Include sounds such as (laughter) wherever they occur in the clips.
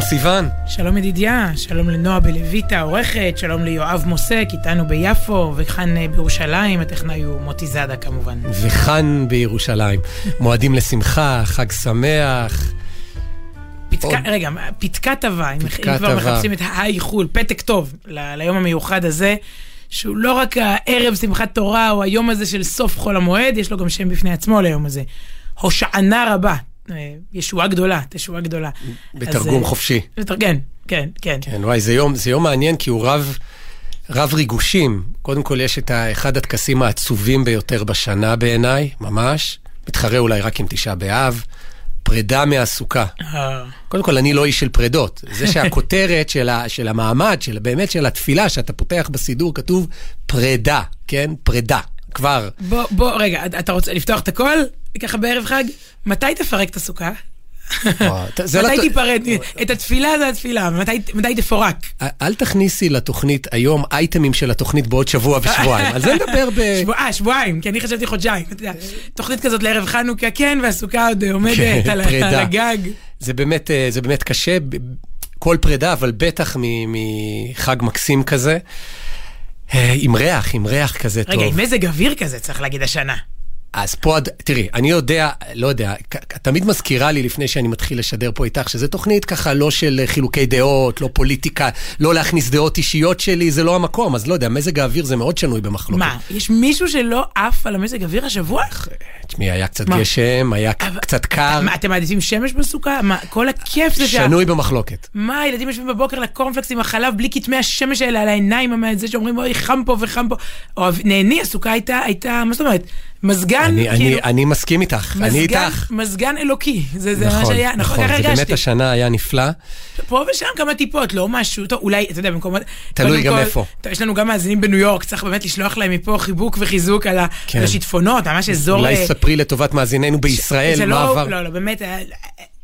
שלום סיון. שלום ידידיה, שלום לנועה בלויטה, העורכת, שלום ליואב מוסק, איתנו ביפו, וכאן אה, בירושלים, הטכנאי הוא מוטי זאדה כמובן. וכאן בירושלים. (laughs) מועדים לשמחה, חג שמח. פתקה, עוד... רגע, פתקה טובה, אם כבר מחפשים את האיחול, פתק טוב ל- ליום המיוחד הזה, שהוא לא רק הערב שמחת תורה או היום הזה של סוף חול המועד, יש לו גם שם בפני עצמו ליום הזה. הושענה רבה, ישועה גדולה, תשועה גדולה. בתרגום אז, חופשי. כן, כן, כן. כן, וואי, זה יום, זה יום מעניין כי הוא רב, רב ריגושים. קודם כל יש את אחד הטקסים העצובים ביותר בשנה בעיניי, ממש. מתחרה אולי רק עם תשעה באב. פרידה מהסוכה. אה. קודם כל, אני לא איש של פרידות. זה (laughs) שהכותרת של, ה, של המעמד, של, באמת של התפילה, שאתה פותח בסידור, כתוב פרידה, כן? פרידה. כבר. בוא, בוא, רגע, אתה רוצה לפתוח את הכל? ככה בערב חג? מתי תפרק את הסוכה? מתי תיפרד? את התפילה זה התפילה, מתי תפורק? אל תכניסי לתוכנית היום אייטמים של התוכנית בעוד שבוע ושבועיים, על זה נדבר ב... (laughs) אה, שבועיים, כי אני חשבתי חודשיים. תוכנית כזאת לערב חנוכה, כן, והסוכה עוד עומדת כן, על הגג. זה באמת אה, קשה, כל פרידה, אבל בטח מחג מקסים כזה. אה, עם ריח, עם ריח כזה טוב. רגע, עם מזג אוויר כזה, צריך להגיד השנה. אז פה, תראי, אני יודע, לא יודע, תמיד מזכירה לי לפני שאני מתחיל לשדר פה איתך, שזו תוכנית ככה לא של חילוקי דעות, לא פוליטיקה, לא להכניס דעות אישיות שלי, זה לא המקום, אז לא יודע, מזג האוויר זה מאוד שנוי במחלוקת. מה, יש מישהו שלא עף על המזג האוויר השבוע? תשמעי, היה קצת מה? גשם, היה אבל, קצת קר. מה, אתם מעדיפים שמש בסוכה? מה, כל הכיף זה שה... שנוי במחלוקת. מה, ילדים יושבים בבוקר לקורנפלקס עם החלב בלי כתמי השמש האלה על העיניים, זה שאומרים, אוי, חם פה וחם פה. נהני, הסוכה הייתה, הייתה, מה זאת אומרת? מזגן, אני, כאילו... אני, אני מסכים איתך, מזגן, אני איתך. מזגן אלוקי, זה, זה נכון, מה שהיה, נכון, נכון, ככה הרגשתי. ובאמת השנה היה נפלא. פה ושם כמה טיפות, לא משהו, טוב, אולי, אתה יודע, במקומות... תלוי גם כל, איפה. טוב, יש לנו גם מאזינים בניו יורק, צריך באמת לשלוח להם מפה חיבוק וחיזוק על, כן. על השיטפונות, ממש אזור... אולי אה, ספרי לטובת מאזיננו בישראל, מה לא, עבר. לא, לא, באמת, אה,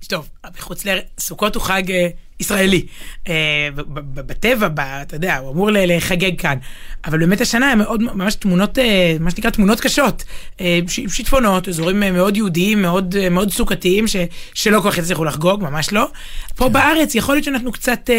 טוב, בחוץ לארץ, סוכות הוא חג אה, ישראלי. אה, בטבע, אתה יודע, הוא אמור לחגג כאן. אבל באמת השנה היה מאוד, ממש תמונות, אה, מה שנקרא תמונות קשות. שיטפונות, אזורים מאוד יהודיים, מאוד, מאוד סוכתיים, שלא כל כך יצליחו לחגוג, ממש לא. פה כן. בארץ יכול להיות שאנחנו קצת...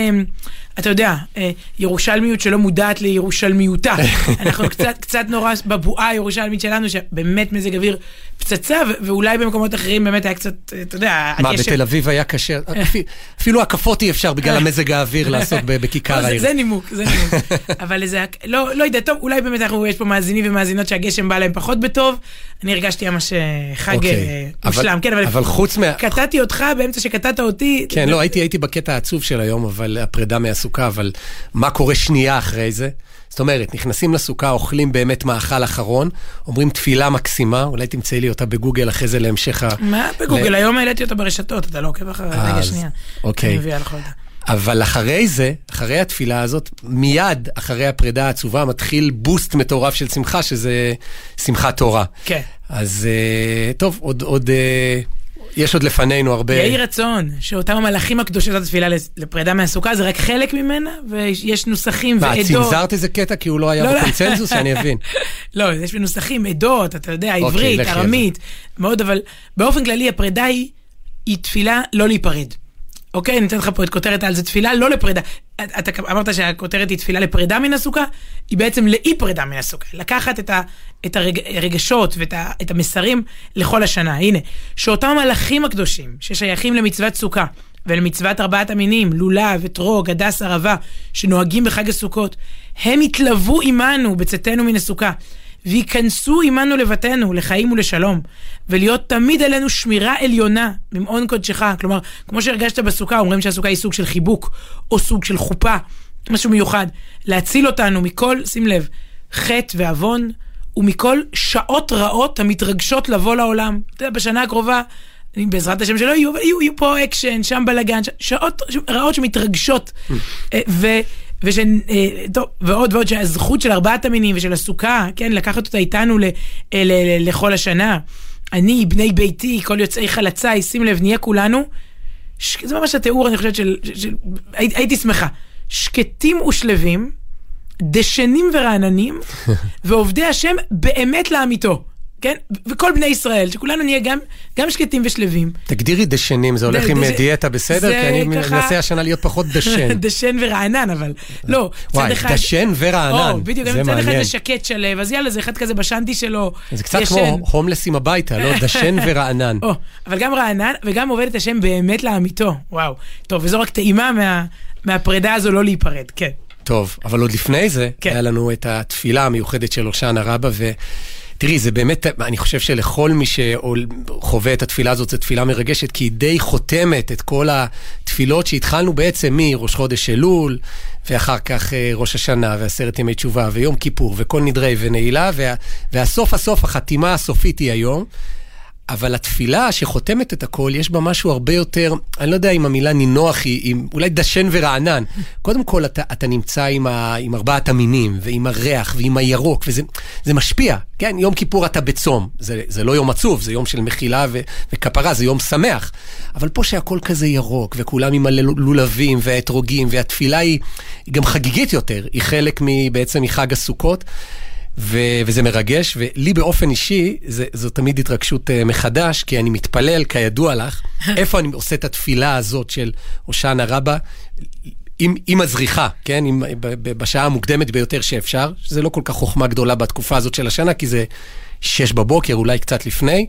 אתה יודע, אה, ירושלמיות שלא מודעת לירושלמיותה. (laughs) אנחנו קצת, קצת נורא בבועה הירושלמית שלנו, שבאמת מזג אוויר פצצה, ואולי במקומות אחרים באמת היה קצת, אה, אתה יודע, מה, בתל אביב היה קשה? (laughs) אפילו הקפות אי אפשר בגלל המזג האוויר לעשות בכיכר לא, העיר. זה נימוק, זה נימוק. אבל זה, לא, לא יודע, טוב, אולי באמת אנחנו, יש פה מאזינים ומאזינות שהגשם בא להם פחות בטוב. אני הרגשתי ממש חג אוקיי. מושלם, כן, אבל חוץ מה... קטעתי אותך באמצע שקטעת אותי. כן, לא, הייתי בקטע העצוב של היום, אבל הפרידה מהסוכה, אבל מה קורה שנייה אחרי זה? זאת אומרת, נכנסים לסוכה, אוכלים באמת מאכל אחרון, אומרים תפילה מקסימה, אולי תמצאי לי אותה בגוגל אחרי זה להמשך ה... מה בגוגל? היום העליתי אותה ברשתות, אתה לא עוקב אחרי... רגע, שנייה. אוקיי. אני מביאה לך אותה. אבל אחרי זה, אחרי התפילה הזאת, מיד אחרי הפרידה העצובה, מתחיל בוסט מטורף של שמחה, שזה שמחת תורה. כן. אז אה, טוב, עוד, עוד אה, יש עוד לפנינו הרבה... יהי רצון שאותם המלאכים הקדושים, זאת התפילה לפרידה מהסוכה, זה רק חלק ממנה, ויש נוסחים ועדות. מה, צנזרת איזה קטע כי הוא לא היה לא, לא. בקונצנזוס? אני אבין. (laughs) לא, יש נוסחים, עדות, אתה יודע, אוקיי, עברית, ארמית, מאוד, אבל באופן כללי הפרידה היא, היא תפילה לא להיפרד. אוקיי, אני אתן לך פה את כותרת על זה תפילה, לא לפרידה. אתה אמרת שהכותרת היא תפילה לפרידה מן הסוכה, היא בעצם לאי פרידה מן הסוכה. לקחת את, ה, את הרגשות ואת ה, את המסרים לכל השנה. הנה, שאותם מלאכים הקדושים ששייכים למצוות סוכה ולמצוות ארבעת המינים, לולב, אתרוג, הדס, ערבה, שנוהגים בחג הסוכות, הם יתלוו עמנו בצאתנו מן הסוכה. וייכנסו עמנו לבתינו, לחיים ולשלום, ולהיות תמיד עלינו שמירה עליונה ממעון קודשך. כלומר, כמו שהרגשת בסוכה, אומרים שהסוכה היא סוג של חיבוק, או סוג של חופה, משהו מיוחד. להציל אותנו מכל, שים לב, חטא ועוון, ומכל שעות רעות המתרגשות לבוא לעולם. אתה יודע, בשנה הקרובה, אני, בעזרת השם שלא יהיו, יהיו, יהיו פה אקשן, שם בלאגן, שעות רעות שמתרגשות. Mm. אה, ו... וש... אה, טוב, ועוד ועוד שהזכות של ארבעת המינים ושל הסוכה, כן, לקחת אותה איתנו ל, ל, ל, לכל השנה. אני, בני ביתי, כל יוצאי חלציי, שים לב, נהיה כולנו. ש... זה ממש התיאור, אני חושבת, של... של... של... הי... הייתי שמחה. שקטים ושלווים, דשנים ורעננים, (laughs) ועובדי השם באמת לאמיתו. כן? וכל בני ישראל, שכולנו נהיה גם, גם שקטים ושלווים. תגדירי דשנים, זה הולך ד, עם דש... דיאטה בסדר? כי אני ככה... מנסה השנה להיות פחות דשן. (laughs) דשן ורענן, אבל. לא, וואי, אחד... דשן ורענן, או, בדיוק, זה מעניין. צד אחד זה שקט שלו, אז יאללה, זה אחד כזה בשנטי שלו. זה קצת ישן. כמו הומלסים הביתה, לא? דשן (laughs) ורענן. או, אבל גם רענן, וגם עובד את השם באמת לאמיתו. וואו. טוב, וזו רק טעימה מה, מהפרידה הזו לא להיפרד, כן. טוב, אבל עוד לפני זה, כן. היה לנו את התפילה המיוחדת של הושענא רבה, ו... תראי, זה באמת, אני חושב שלכל מי שחווה את התפילה הזאת, זו תפילה מרגשת, כי היא די חותמת את כל התפילות שהתחלנו בעצם מראש חודש אלול, ואחר כך אה, ראש השנה, ועשרת ימי תשובה, ויום כיפור, וכל נדרי ונעילה, וה, והסוף הסוף, החתימה הסופית היא היום. אבל התפילה שחותמת את הכל, יש בה משהו הרבה יותר, אני לא יודע אם המילה נינוח היא, היא אולי דשן ורענן. קודם כל, אתה, אתה נמצא עם, ה, עם ארבעת המינים, ועם הריח, ועם הירוק, וזה משפיע. כן, יום כיפור אתה בצום. זה, זה לא יום עצוב, זה יום של מחילה ו, וכפרה, זה יום שמח. אבל פה שהכל כזה ירוק, וכולם עם הלולבים והאתרוגים, והתפילה היא, היא גם חגיגית יותר, היא חלק בעצם מחג הסוכות. ו- וזה מרגש, ולי באופן אישי, זה, זו תמיד התרגשות uh, מחדש, כי אני מתפלל, כידוע לך, (laughs) איפה אני עושה את התפילה הזאת של הושענא רבה, עם, עם הזריחה, כן? עם, בשעה המוקדמת ביותר שאפשר, שזה לא כל כך חוכמה גדולה בתקופה הזאת של השנה, כי זה שש בבוקר, אולי קצת לפני,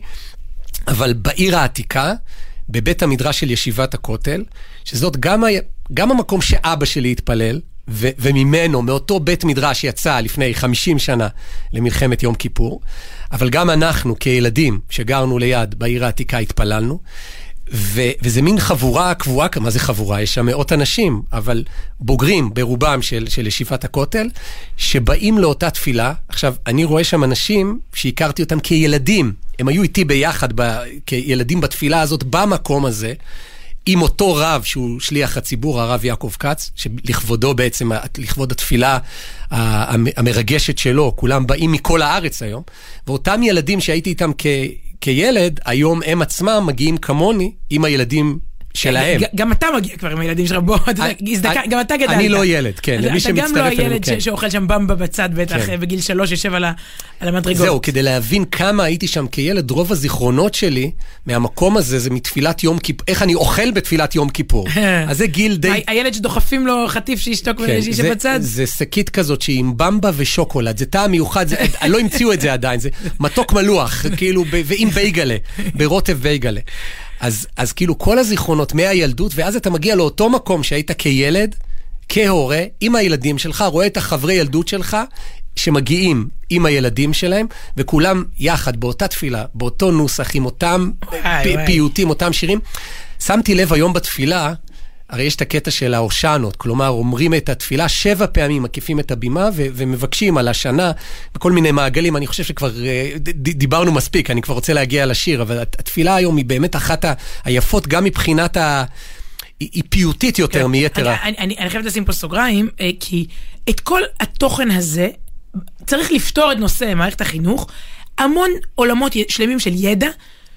אבל בעיר העתיקה, בבית המדרש של ישיבת הכותל, שזאת גם, ה, גם המקום שאבא שלי התפלל, ו- וממנו, מאותו בית מדרש יצא לפני 50 שנה למלחמת יום כיפור, אבל גם אנחנו כילדים שגרנו ליד בעיר העתיקה התפללנו, ו- וזה מין חבורה קבועה, מה זה חבורה? יש שם מאות אנשים, אבל בוגרים ברובם של, של ישיבת הכותל, שבאים לאותה תפילה. עכשיו, אני רואה שם אנשים שהכרתי אותם כילדים, הם היו איתי ביחד ב- כילדים בתפילה הזאת, במקום הזה. עם אותו רב שהוא שליח הציבור, הרב יעקב כץ, שלכבודו בעצם, לכבוד התפילה המרגשת שלו, כולם באים מכל הארץ היום, ואותם ילדים שהייתי איתם כ... כילד, היום הם עצמם מגיעים כמוני עם הילדים שלהם. גם אתה מגיע כבר עם הילדים שלך, בוא, גם אתה גדלת. אני לא ילד, כן, למי שמצטרף אלינו, כן. אתה גם לא הילד שאוכל שם במבה בצד, בטח כן. בגיל שלוש יושב על המדרגות. זהו, כדי להבין כמה הייתי שם כילד, רוב הזיכרונות שלי מהמקום הזה זה מתפילת יום כיפור, איך אני אוכל בתפילת יום כיפור. (laughs) אז זה גיל די... הילד שדוחפים לו חטיף שישתוק כן, ושישב בצד. זה שקית כזאת שהיא עם במבה ושוקולד, זה טעם מיוחד, (laughs) לא המציאו את זה עדיין, זה מתוק מלוח, כאילו, ועם בייגלה, ברוטב בייגלה. אז, אז כאילו כל הזיכרונות מהילדות, ואז אתה מגיע לאותו מקום שהיית כילד, כהורה, עם הילדים שלך, רואה את החברי ילדות שלך, שמגיעים עם הילדים שלהם, וכולם יחד באותה תפילה, באותו נוסח, עם אותם פיוטים, אותם שירים. שמתי לב היום בתפילה, הרי יש את הקטע של ההושענות, כלומר, אומרים את התפילה שבע פעמים, מקיפים את הבימה ו- ומבקשים על השנה, בכל מיני מעגלים. אני חושב שכבר uh, ד- דיברנו מספיק, אני כבר רוצה להגיע לשיר, אבל התפילה היום היא באמת אחת ה- היפות, גם מבחינת ה... היא, היא פיוטית יותר כן, מיתר ה... אני, אני, אני חייבת לשים פה סוגריים, אה, כי את כל התוכן הזה, צריך לפתור את נושא מערכת החינוך. המון עולמות שלמים של ידע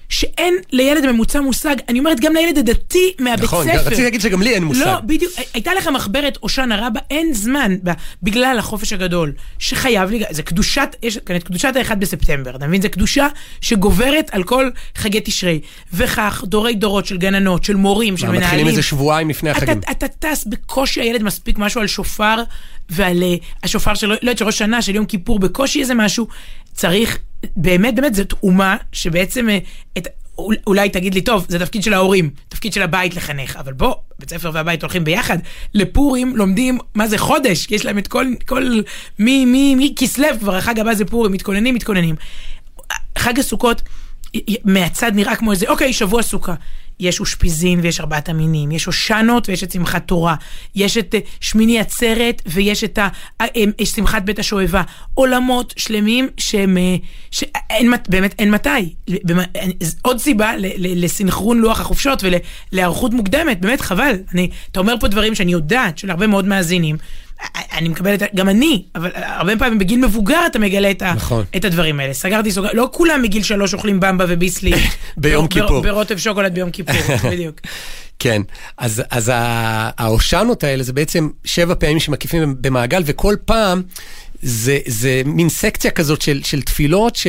שאין לילד ממוצע מושג, אני אומרת גם לילד הדתי מהבית נכון, ספר. נכון, רציתי להגיד שגם לי אין מושג. לא, בדיוק, הייתה לך מחברת הושענא רבה, אין זמן, בגלל החופש הגדול, שחייב, לי, זה קדושת, יש כאן את קדושת האחד בספטמבר, אתה מבין? זה קדושה שגוברת על כל חגי תשרי. וכך, דורי דורות של גננות, של מורים, של מנהלים. מתחילים איזה שבועיים לפני החגים. אתה, אתה טס בקושי, הילד מספיק משהו על שופר, ועל uh, השופר של, לא יודעת, של ראש שנה, של יום כיפור, בקושי איזה משהו. צריך באמת, באמת, זאת אומה שבעצם, אה, את, אולי תגיד לי, טוב, זה תפקיד של ההורים, תפקיד של הבית לחנך, אבל בוא, בית ספר והבית הולכים ביחד. לפורים לומדים, מה זה חודש? יש להם את כל, כל, מכסלו כבר, החג הבא זה פורים, מתכוננים, מתכוננים. חג הסוכות, מהצד נראה כמו איזה, אוקיי, שבוע סוכה. יש אושפיזין ויש ארבעת המינים, יש הושענות ויש את שמחת תורה, יש את אה, שמיני עצרת ויש את ה, אה, יש שמחת בית השואבה. עולמות שלמים שהם, אה, שאין, באמת אין מתי. עוד סיבה לסנכרון לוח החופשות ולהיערכות מוקדמת, באמת חבל. אני, אתה אומר פה דברים שאני יודעת של הרבה מאוד מאזינים. אני מקבלת, גם אני, אבל הרבה פעמים בגיל מבוגר אתה מגלה את, נכון. את הדברים האלה. סגרתי סוגר, לא כולם מגיל שלוש אוכלים במבה וביסלי. (laughs) ביום כיפור. ברוטב שוקולד ביום כיפור, (laughs) בדיוק. כן, אז, אז ההושענות האלה זה בעצם שבע פעמים שמקיפים במעגל, וכל פעם זה, זה מין סקציה כזאת של, של תפילות ש...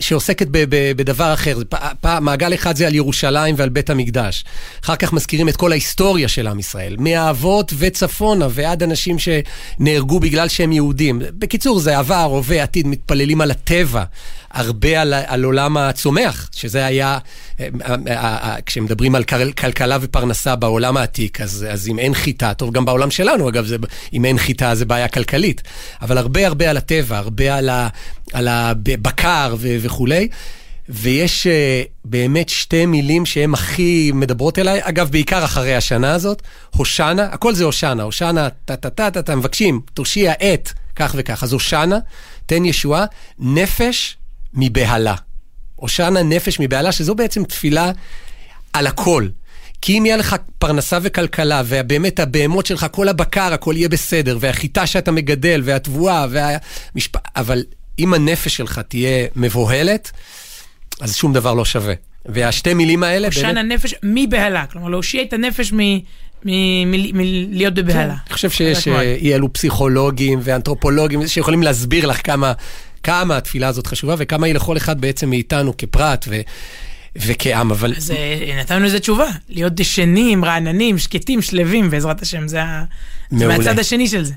שעוסקת ב, ב, בדבר אחר. פ, פ, מעגל אחד זה על ירושלים ועל בית המקדש. אחר כך מזכירים את כל ההיסטוריה של עם ישראל, מהאבות וצפונה ועד אנשים שנהרגו בגלל שהם יהודים. בקיצור, זה עבר, הווה, עתיד, מתפללים על הטבע, הרבה על, על עולם הצומח, שזה היה, אה, אה, אה, כשמדברים על כלכלה ופרנסה בעולם העתיק, אז, אז אם אין חיטה, טוב, גם בעולם שלנו, אגב, זה, אם אין חיטה זה בעיה כלכלית, אבל הרבה הרבה על הטבע, הרבה על, ה, על הבקר ו, וכולי. ויש uh, באמת שתי מילים שהן הכי מדברות אליי, אגב, בעיקר אחרי השנה הזאת, הושענה, הכל זה הושענה, הושענה, טה-טה-טה-טה, מבקשים, תושיע את, כך וכך. אז הושענה, תן ישועה, נפש מבהלה. הושענה נפש מבהלה, שזו בעצם תפילה על הכל. כי אם יהיה לך פרנסה וכלכלה, ובאמת הבהמות שלך, כל הבקר, הכל יהיה בסדר, והחיטה שאתה מגדל, והתבואה, והמשפ... אבל אם הנפש שלך תהיה מבוהלת, אז שום דבר לא שווה. והשתי מילים האלה... הושען באמת... הנפש מבהלה, כלומר להושיע את הנפש מ... מלהיות בבהלה. כן, אני חושב שיש אי אלו פסיכולוגים ואנתרופולוגים שיכולים להסביר לך כמה כמה התפילה הזאת חשובה וכמה היא לכל אחד בעצם מאיתנו כפרט ו... וכעם, אבל... אז אה, נתנו לזה תשובה, להיות דשנים, רעננים, שקטים, שלווים, בעזרת השם, זה. זה מהצד השני של זה.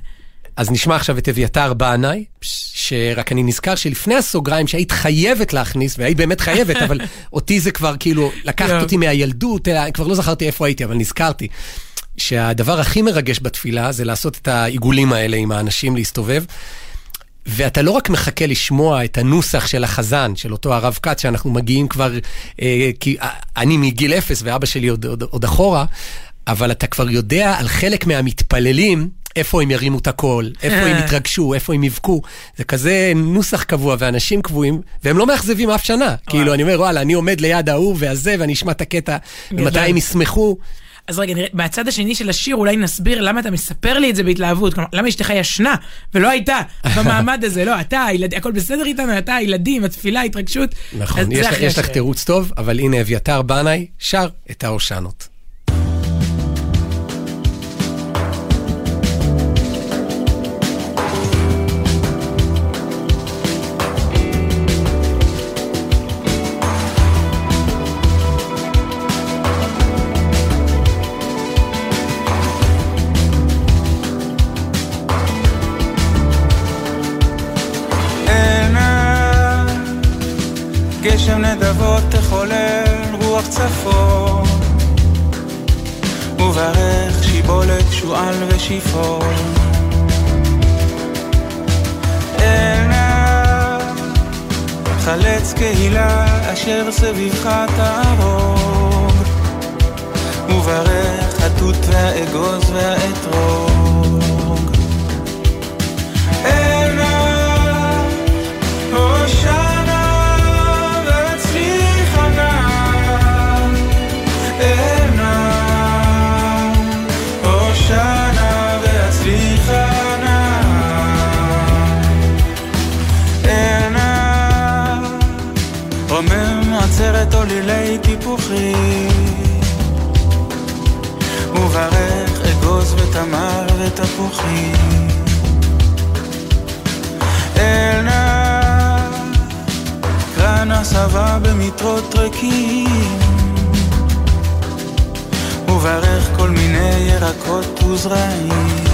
אז נשמע עכשיו את אביתר בנאי, שרק אני נזכר שלפני הסוגריים שהיית חייבת להכניס, והיית באמת חייבת, אבל (laughs) אותי זה כבר כאילו, לקחת לא. אותי מהילדות, כבר לא זכרתי איפה הייתי, אבל נזכרתי. שהדבר הכי מרגש בתפילה זה לעשות את העיגולים האלה עם האנשים, להסתובב. ואתה לא רק מחכה לשמוע את הנוסח של החזן, של אותו הרב כץ, שאנחנו מגיעים כבר, אה, כי אה, אני מגיל אפס ואבא שלי עוד, עוד, עוד אחורה, אבל אתה כבר יודע על חלק מהמתפללים, איפה הם ירימו את הקול, איפה הם יתרגשו, איפה הם יבכו. זה כזה נוסח קבוע ואנשים קבועים, והם לא מאכזבים אף שנה. כאילו, אני אומר, וואלה, אני עומד ליד ההוא והזה, ואני אשמע את הקטע, ומתי הם ישמחו. אז רגע, נראה, מהצד השני של השיר אולי נסביר למה אתה מספר לי את זה בהתלהבות. כלומר, למה אשתך ישנה ולא הייתה (laughs) במעמד הזה? לא, אתה, הילד, הכל בסדר איתנו, אתה, הילדים, התפילה, ההתרגשות. נכון, יש, יש לך תירוץ טוב, אבל הנה אביתר בנאי שר את ההושענות. שועל ושיפון עינה חלץ קהילה אשר סביבך תהרוג. וברך התות והאגוז והאתרוג עצרת עולילי טיפוחים וברך אגוז ותמר ותפוחים. אל נא קרן הסבה במטרות ריקים. וברך כל מיני ירקות וזרעים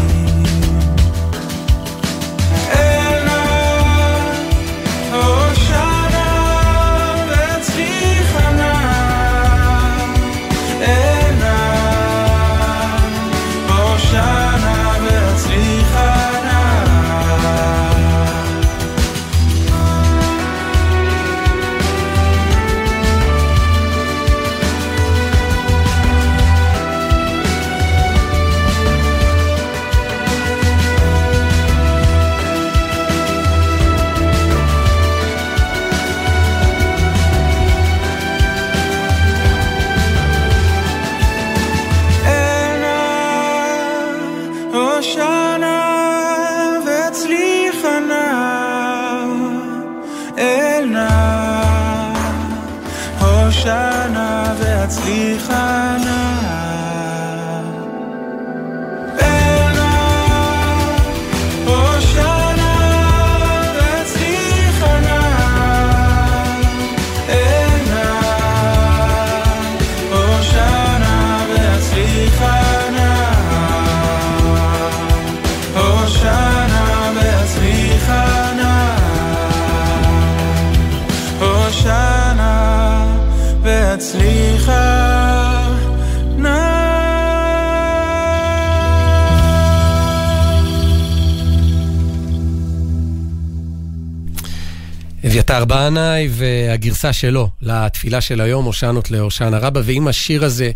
אביתר בנאי והגרסה שלו לתפילה של היום, הושענות להושענא רבה, ואם השיר הזה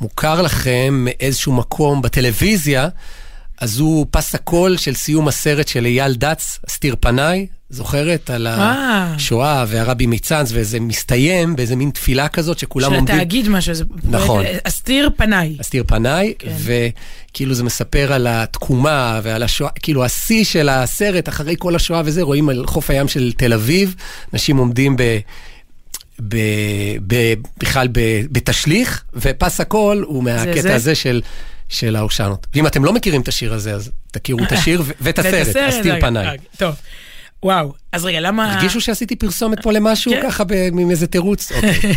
מוכר לכם מאיזשהו מקום בטלוויזיה, אז הוא פס הקול של סיום הסרט של אייל דץ, אסתיר פניי, זוכרת? על אה. השואה והרבי מצאנז, וזה מסתיים באיזה מין תפילה כזאת שכולם של עומדים... התאגיד משהו, זה... נכון. אסתיר פניי. אסתיר פניי, כן. וכאילו זה מספר על התקומה ועל השואה, כאילו השיא של הסרט, אחרי כל השואה וזה, רואים על חוף הים של תל אביב, אנשים עומדים ב... ב, ב, בכלל ב, בתשליך, ופס הקול הוא מהקטע זה? הזה של, של ההושענות. ואם אתם לא מכירים את השיר הזה, אז תכירו את השיר ואת הסרט, אסתיר רגע, פניי. רגע, טוב. וואו, אז רגע, למה... הרגישו שעשיתי פרסומת פה למשהו כן. ככה עם איזה תירוץ? (laughs) אוקיי.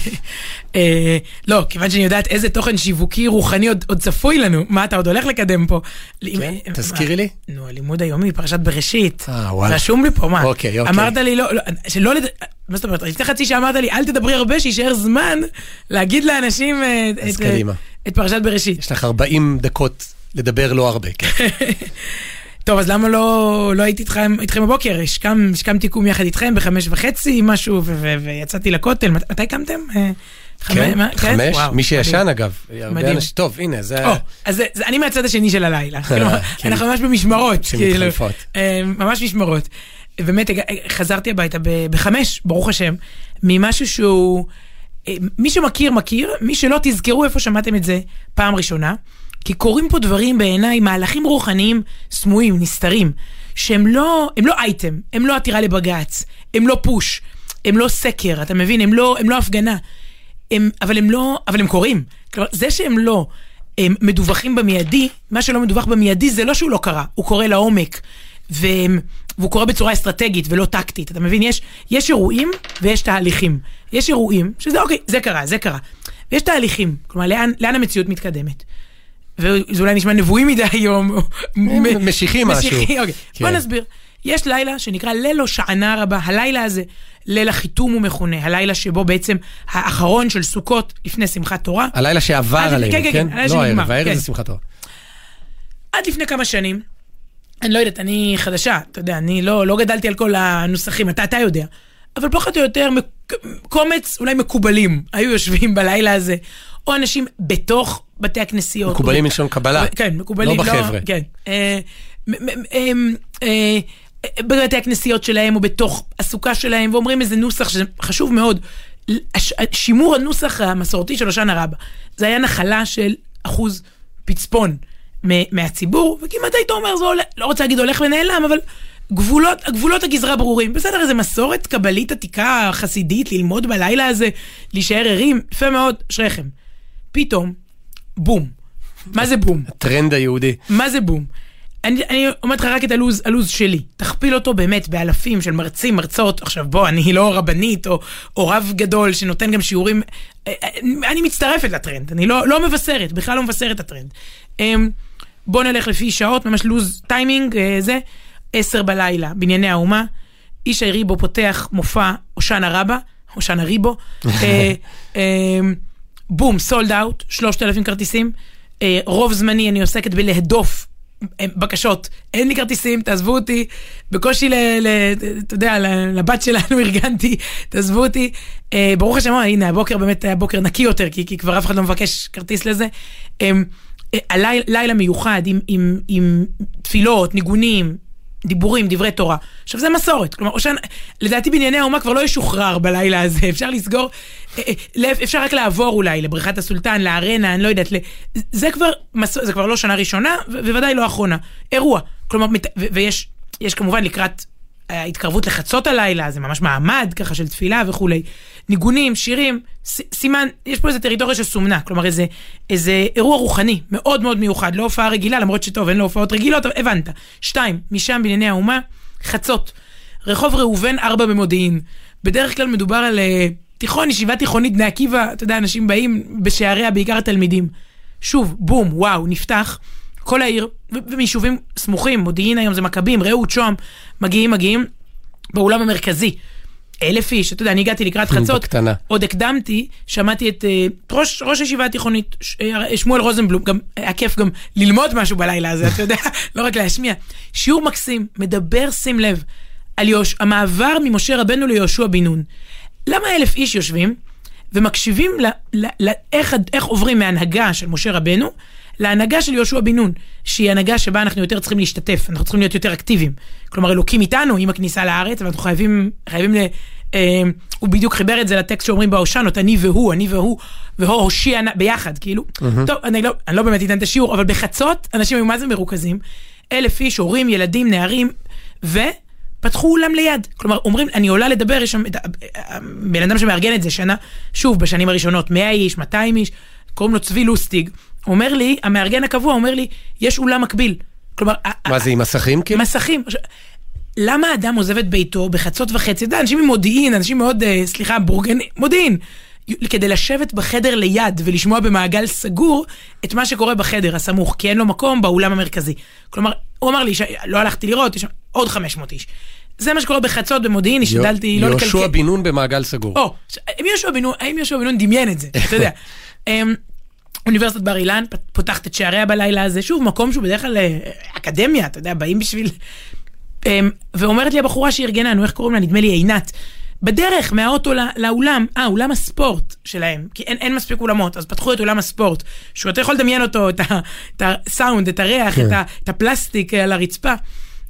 אה, לא, כיוון שאני יודעת איזה תוכן שיווקי רוחני עוד, עוד צפוי לנו, מה אתה עוד הולך לקדם פה? כן, תזכירי לי. נו, הלימוד היומי, פרשת בראשית. אה, וואלה. רשום לי פה, מה? אוקיי, אוקיי. אמרת לי, לא, לא, שלא, לד... מה זאת אומרת, לפני חצי שעה אמרת לי, אל תדברי הרבה, שיישאר זמן להגיד לאנשים אה, את, קדימה. את פרשת בראשית. יש לך 40 דקות לדבר לא הרבה, כן. (laughs) טוב, אז למה לא, לא הייתי איתכם, איתכם בבוקר? השכם, השכמתי קום יחד איתכם בחמש וחצי, משהו, ו- ו- ויצאתי לכותל. מת- מתי קמתם? אה? כן, מה? חמש, מי שישן. אגב. מדהים. טוב, הנה, זה... אז אני מהצד השני של הלילה. (laughs) כלומר, כן. אנחנו ממש במשמרות. כאילו, שמתחלפות. אה, ממש משמרות. באמת, חזרתי הביתה בחמש, ברוך השם, ממשהו שהוא... אה, מי שמכיר, מכיר, מי שלא, תזכרו איפה שמעתם את זה פעם ראשונה. כי קורים פה דברים בעיניי, מהלכים רוחניים סמויים, נסתרים, שהם לא, הם לא אייטם, הם לא עתירה לבג"ץ, הם לא פוש, הם לא סקר, אתה מבין? הם לא, הם לא הפגנה. הם, אבל הם לא, אבל הם קורים. כלומר, זה שהם לא הם מדווחים במיידי, מה שלא מדווח במיידי זה לא שהוא לא קרה, הוא קורה לעומק. ו... והוא קורה בצורה אסטרטגית ולא טקטית, אתה מבין? יש, יש אירועים ויש תהליכים. יש אירועים, שזה אוקיי, זה קרה, זה קרה. ויש תהליכים, כלומר, לאן, לאן המציאות מתקדמת. וזה אולי נשמע נבואי מדי היום. מ- משיחי משהו. משיחי, אוקיי. כן. בוא נסביר. יש לילה שנקרא ליל הושענא רבה, הלילה הזה, ליל החיתום הוא מכונה, הלילה שבו בעצם האחרון של סוכות לפני שמחת תורה. הלילה שעבר אה, עלינו, כן, כן, כן? כן, הלילה לא שנגמר, הערב, הערב כן. זה שמחת תורה. עד לפני כמה שנים, אני לא יודעת, אני חדשה, אתה יודע, אני לא, לא גדלתי על כל הנוסחים, אתה, אתה יודע. אבל פחות או יותר קומץ אולי מקובלים היו יושבים בלילה הזה, או אנשים בתוך בתי הכנסיות. מקובלים מלשון קבלה. כן, מקובלים. לא בחבר'ה. כן. אה, אה, בבתי הכנסיות שלהם או בתוך הסוכה שלהם, ואומרים איזה נוסח שחשוב מאוד. שימור הנוסח המסורתי של הושענא רבה, זה היה נחלה של אחוז פצפון מהציבור, וכמעט היית אומר, זה עולה, לא רוצה להגיד הולך ונעלם, אבל גבולות, גבולות הגזרה ברורים. בסדר, איזה מסורת קבלית עתיקה, חסידית, ללמוד בלילה הזה, להישאר ערים, יפה מאוד, אשריכם. פתאום, בום. מה זה בום? הטרנד היהודי. מה זה בום? אני, אני אומרת לך רק את הלוז, הלוז שלי. תכפיל אותו באמת באלפים של מרצים, מרצות. עכשיו בוא, אני לא רבנית או, או רב גדול שנותן גם שיעורים. אה, אה, אני מצטרפת לטרנד, אני לא, לא מבשרת, בכלל לא מבשרת את הטרנד. אמ, בוא נלך לפי שעות, ממש לוז טיימינג, אה, זה, עשר בלילה, בנייני האומה. איש הריבו פותח מופע הושענא רבה, הושענא ריבו. אה, אמ, בום, sold out, שלושת אלפים כרטיסים. אה, רוב זמני אני עוסקת בלהדוף אה, בקשות. אין לי כרטיסים, תעזבו אותי. בקושי, ל, ל, אתה יודע, לבת שלנו (laughs) ארגנתי, תעזבו אותי. אה, ברוך השם, הנה, הבוקר באמת היה בוקר נקי יותר, כי, כי כבר אף אחד לא מבקש כרטיס לזה. אה, אה, הליל, לילה מיוחד עם, עם, עם תפילות, ניגונים, דיבורים, דברי תורה. עכשיו זה מסורת, כלומר, או לדעתי בענייני האומה כבר לא ישוחרר בלילה הזה, (laughs) אפשר לסגור, אה, אה, לב- אפשר רק לעבור אולי לבריכת הסולטן, לארנה, אני לא יודעת, זה כבר, זה כבר לא שנה ראשונה, ובוודאי לא אחרונה, אירוע. כלומר, ויש יש כמובן לקראת ההתקרבות לחצות הלילה, זה ממש מעמד ככה של תפילה וכולי. ניגונים, שירים, סימן, יש פה איזה טריטוריה שסומנה, כלומר איזה, איזה אירוע רוחני מאוד מאוד מיוחד, לא הופעה רגילה, למרות שטוב, אין לו הופעות רגילות, הבנת. שתיים, משם בענייני האומה, חצות. רחוב ראובן, ארבע במודיעין. בדרך כלל מדובר על אה, תיכון, ישיבה תיכונית, בני עקיבא, אתה יודע, אנשים באים בשעריה, בעיקר התלמידים. שוב, בום, וואו, נפתח. כל העיר, ומיישובים סמוכים, מודיעין היום זה מכבים, רעות, שוהם, מגיעים, מגיעים, באולם המרכזי. אלף איש, אתה יודע, אני הגעתי לקראת (laughs) חצות, בקטנה. עוד הקדמתי, שמעתי את uh, ראש, ראש הישיבה התיכונית, ש, uh, שמואל רוזנבלום, גם היה כיף גם ללמוד משהו בלילה הזה, אתה יודע, (laughs) לא רק להשמיע. שיעור מקסים, מדבר, שים לב, על יוש, המעבר ממשה רבנו ליהושע בן נון. למה אלף איש יושבים ומקשיבים ל, ל, ל, איך, איך עוברים מהנהגה של משה רבנו להנהגה של יהושע בן נון, שהיא הנהגה שבה אנחנו יותר צריכים להשתתף, אנחנו צריכים להיות יותר אקטיביים. כלומר, אלוקים איתנו עם הכניסה לארץ, ואנחנו חייבים, חייבים ל... אה, הוא בדיוק חיבר את זה לטקסט שאומרים בהושענות, אני והוא, אני והוא, והוא הושיע ביחד, כאילו. Mm-hmm. טוב, אני לא, אני לא באמת אתן את השיעור, אבל בחצות אנשים היו מה זה מרוכזים. אלף איש, הורים, ילדים, נערים, ופתחו אולם ליד. כלומר, אומרים, אני עולה לדבר, יש שם, בן אדם שמארגן את זה שנה, שוב, בשנים הראשונות, 100 איש, 200 איש, קוראים לו צבי לוסטיג. אומר לי, המארגן הקבוע אומר לי, יש אולם מקביל. כלומר... מה זה, עם מסכים כאילו? מסכים. למה אדם עוזב את ביתו בחצות וחצי? אתה יודע, אנשים ממודיעין, אנשים מאוד, אה, סליחה, בורגני, מודיעין. כדי לשבת בחדר ליד ולשמוע במעגל סגור את מה שקורה בחדר הסמוך, כי אין לו מקום באולם המרכזי. כלומר, הוא אמר לי, לא הלכתי לראות, יש עוד 500 איש. זה מה שקורה בחצות במודיעין, השתדלתי לא לקלקל. יהושע בן נון במעגל סגור. או, האם יהושע בן נון דמיין את זה, אתה יודע. (laughs) אוניברסיטת בר אילן פותחת את שעריה בלילה הזה, שוב, מקום שהוא בדרך כלל אה, אקדמיה, אתה יודע, באים בשביל... אמ, ואומרת לי הבחורה שארגנה, נו, איך קוראים לה? נדמה לי עינת. בדרך מהאוטו לא, לאולם, אה, אולם הספורט שלהם, כי אין, אין מספיק אולמות, אז פתחו את אולם הספורט, שהוא אתה יכול לדמיין אותו, את, ה, את הסאונד, את הריח, כן. את, ה, את הפלסטיק על הרצפה.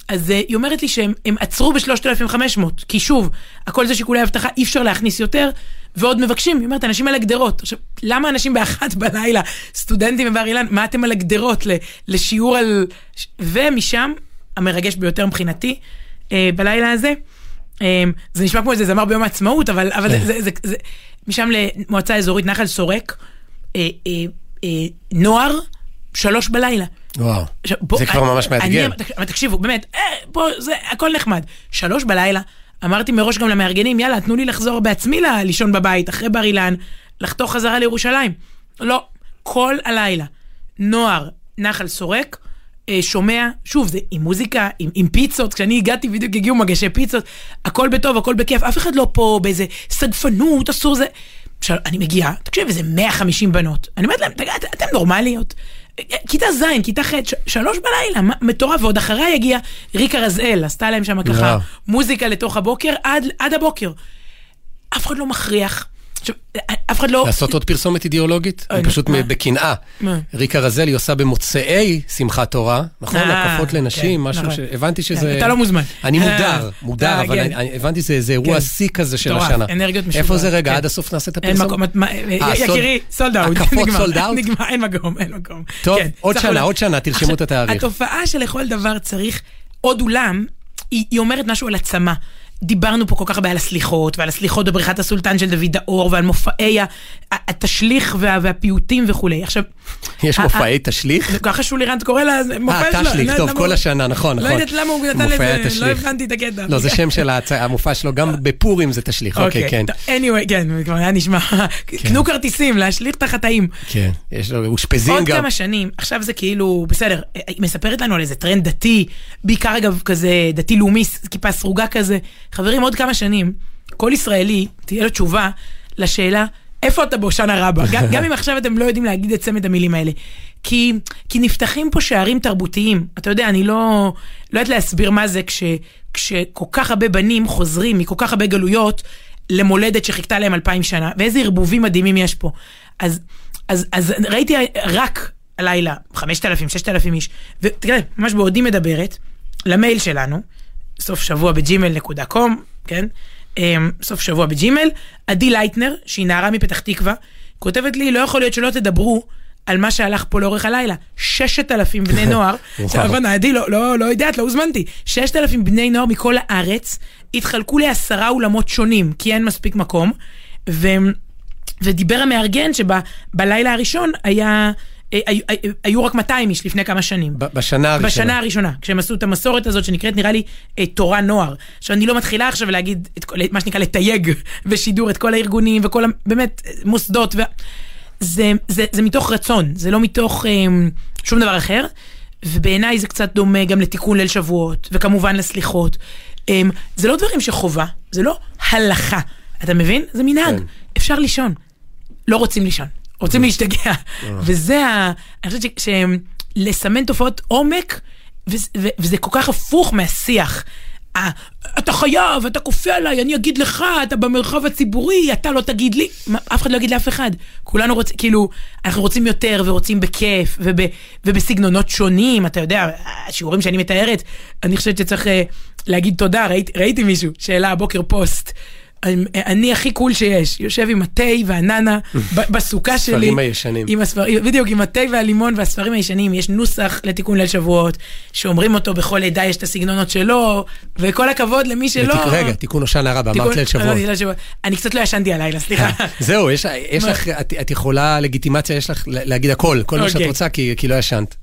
אז uh, היא אומרת לי שהם עצרו ב-3,500, כי שוב, הכל זה שיקולי אבטחה, אי אפשר להכניס יותר, ועוד מבקשים, היא אומרת, אנשים על הגדרות. עכשיו, למה אנשים באחת בלילה, סטודנטים בבר אילן, מה אתם על הגדרות לשיעור על... ומשם, המרגש ביותר מבחינתי, אה, בלילה הזה, אה, זה נשמע כמו איזה זמר ביום העצמאות, אבל, אבל זה, זה, זה, זה, משם למועצה אזורית נחל סורק, אה, אה, אה, נוער, שלוש בלילה. וואו, עכשיו, בוא, זה כבר ממש מאתגר. אני, תקשיבו, באמת, אה, פה זה הכל נחמד. שלוש בלילה, אמרתי מראש גם למארגנים, יאללה, תנו לי לחזור בעצמי לישון בבית, אחרי בר אילן, לחתוך חזרה לירושלים. לא, כל הלילה. נוער, נחל סורק, אה, שומע, שוב, זה עם מוזיקה, עם, עם פיצות, כשאני הגעתי בדיוק הגיעו מגשי פיצות, הכל בטוב, הכל בכיף, אף אחד לא פה באיזה סגפנות, אסור זה. עכשיו, אני מגיעה, תקשיב, איזה 150 בנות. אני אומרת להם, תגיד, אתם נורמליות? כיתה ז', כיתה ח', שלוש בלילה, מטורף, ועוד אחריי הגיע ריקה רזאל, עשתה להם שם ככה מוזיקה לתוך הבוקר עד, עד הבוקר. אף אחד לא מכריח. עכשיו, אף אחד לא... לעשות עוד פרסומת אידיאולוגית? אני פשוט בקנאה. ריקה רזל היא עושה במוצאי שמחת תורה, נכון? אה, הקפות לנשים, כן, משהו נכון. שהבנתי שזה... אתה לא מוזמן. אני מודר, אה, מודר, אבל כן. הבנתי שזה אירוע כן. שיא כזה של השנה. אנרגיות משוגעות. איפה זה רגע? עד הסוף נעשה את הפרסומת? אה, יקירי, sold out. הקפות sold out? נגמר, אין מקום, אין מקום. טוב, עוד שנה, עוד שנה, תרשמו את התאריך. התופעה שלכל דבר צריך עוד אולם, היא אומרת משהו על עצמה. דיברנו פה כל כך הרבה על הסליחות, ועל הסליחות בבריכת הסולטן של דוד האור, ועל מופעי התשליך וה, והפיוטים וכולי. עכשיו... יש מופעי תשליך? ככה שולי רנד קורא לה, מופע שלו. אה, תשליך, טוב, כל השנה, נכון, נכון. לא יודעת למה הוא נתן לזה, לא הבנתי את הקטע. לא, זה שם של המופע שלו, גם (laughs) בפורים זה תשליך, אוקיי, כן. anyway, כן, כבר היה נשמע, כן. קנו כרטיסים, להשליך את החטאים. כן, יש לו, אושפזים גם. עוד כמה שנים, עכשיו זה כאילו, בסדר, היא מספרת לנו על איזה טרנד דתי, בעיקר אגב כזה דתי-לאומי, כיפה סרוגה כזה. חברים, עוד כמה שנים, כל ישראלי, תהיה לו תשובה לשאלה, איפה אתה בהושענא רבה? גם, גם אם עכשיו אתם לא יודעים להגיד את צמד המילים האלה. כי, כי נפתחים פה שערים תרבותיים. אתה יודע, אני לא, לא יודעת להסביר מה זה כש, כשכל כך הרבה בנים חוזרים מכל כך הרבה גלויות למולדת שחיכתה להם אלפיים שנה, ואיזה ערבובים מדהימים יש פה. אז, אז, אז ראיתי רק הלילה 5,000, 6,000 איש, ותראה, ממש בעודי מדברת, למייל שלנו, סוף שבוע ב-Gmail נקודה com, כן? אמ, סוף שבוע ב-Gmail. עדי לייטנר, שהיא נערה מפתח תקווה, כותבת לי, לא יכול להיות שלא תדברו על מה שהלך פה לאורך הלילה. ששת אלפים בני (laughs) נוער, אבל עדי לא, לא, לא יודעת, לא הוזמנתי. ששת אלפים בני נוער מכל הארץ התחלקו לעשרה אולמות שונים, כי אין מספיק מקום. ו... ודיבר המארגן שבלילה הראשון היה היו, אה, היו רק 200 איש לפני כמה שנים. בשנה הראשונה. בשנה הראשונה, כשהם עשו את המסורת הזאת שנקראת נראה לי אה, תורה נוער. עכשיו אני לא מתחילה עכשיו להגיד את מה שנקרא לתייג (laughs) בשידור את כל הארגונים וכל באמת מוסדות. ו... זה, זה, זה מתוך רצון, זה לא מתוך אה, שום דבר אחר. ובעיניי זה קצת דומה גם לתיקון ליל שבועות, וכמובן לסליחות. אמ, זה לא דברים שחובה, זה לא הלכה. אתה מבין? זה מנהג. כן. אפשר לישון. לא רוצים לישון. רוצים להשתגע. אה. וזה ה... אני חושבת שלסמן תופעות עומק, וזה כל כך הפוך מהשיח. אתה חייב, אתה כופה עליי, אני אגיד לך, אתה במרחב הציבורי, אתה לא תגיד לי. אף אחד לא יגיד לאף אחד. כולנו רוצים, כאילו, אנחנו רוצים יותר ורוצים בכיף וב, ובסגנונות שונים, אתה יודע, השיעורים שאני מתארת, אני חושבת שצריך uh, להגיד תודה, ראית, ראיתי מישהו שהעלה הבוקר פוסט. אני הכי קול שיש, יושב עם התה והננה (laughs) בסוכה שלי. ספרים הישנים. עם הספר, בדיוק, עם התה והלימון והספרים הישנים, יש נוסח לתיקון ליל שבועות, שאומרים אותו בכל עדה, יש את הסגנונות שלו, וכל הכבוד למי שלא... ותק, רגע, תיקון הושענא רבה, אמרת ליל שבועות. אני קצת לא ישנתי הלילה, סליחה. זהו, יש, יש לך, את, את יכולה, לגיטימציה, יש לך להגיד הכל, כל מה שאת אוקיי. רוצה, כי, כי לא ישנת.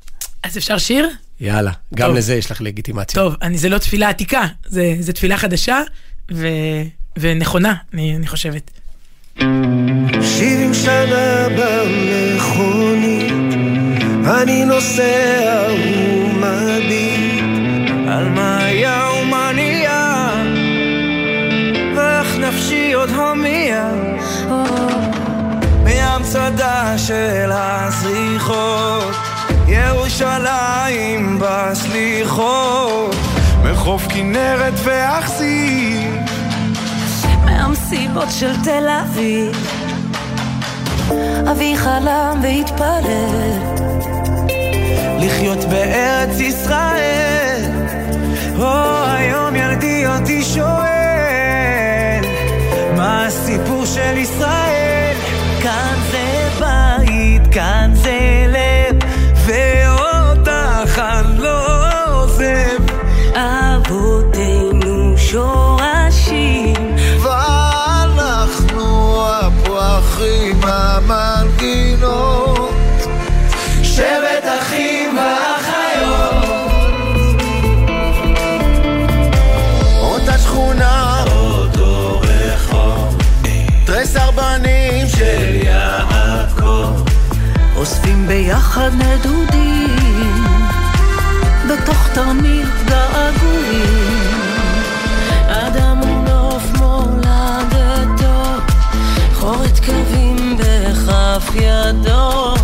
אז אפשר שיר? יאללה, גם טוב. לזה יש לך לגיטימציה. טוב, אני, זה לא תפילה עתיקה, זה, זה תפילה חדשה, ו... ונכונה, אני, אני חושבת. שבעים שנה במכונית, אני נוסע ומביט על מה היה ומה נהיה, ואיך נפשי עוד הומייה. מהמצדה של הזריחות, ירושלים בסליחות, מחוף כנרת ואכזיר. מהמסיבות של תל אביב. אבי חלם והתפלל. לחיות בארץ ישראל. או היום ילדי אותי שואל מה הסיפור של ישראל? כאן זה בית, כאן זה ביחד נדודים בתוך תרמיל געגועים אדם חורת קווים בכף ידו,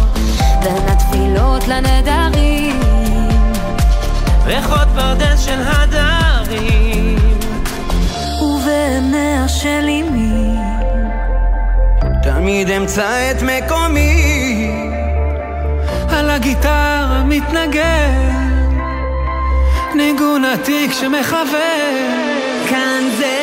בין התפילות לנדרים, ריחות פרדס של הדרים, ובעיניה של אמי, תמיד אמצא את מקומי, הגיטרה מתנגן, ניגון עתיק שמחבר, כאן זה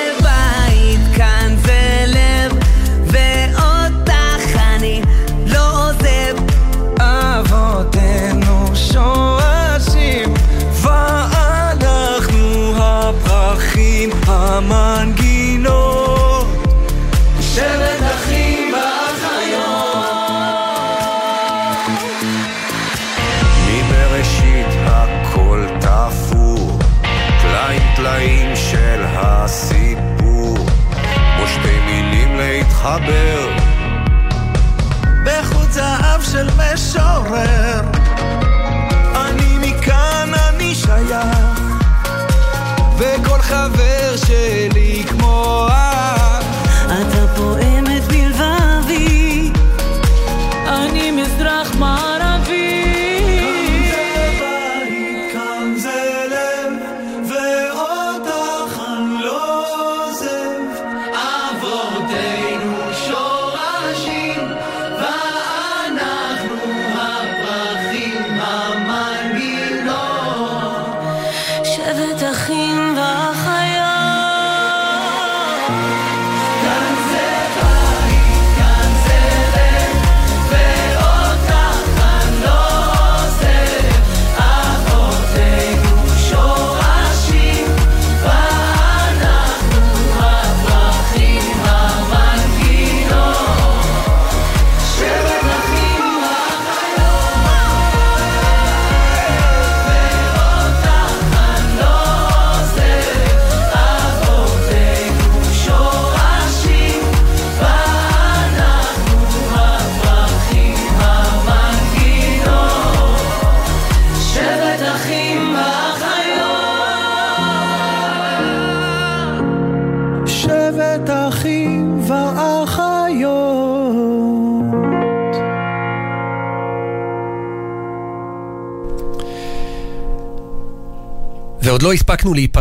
להתחבר בחוט זהב של משורר. שייך וכל חבר שלי כמו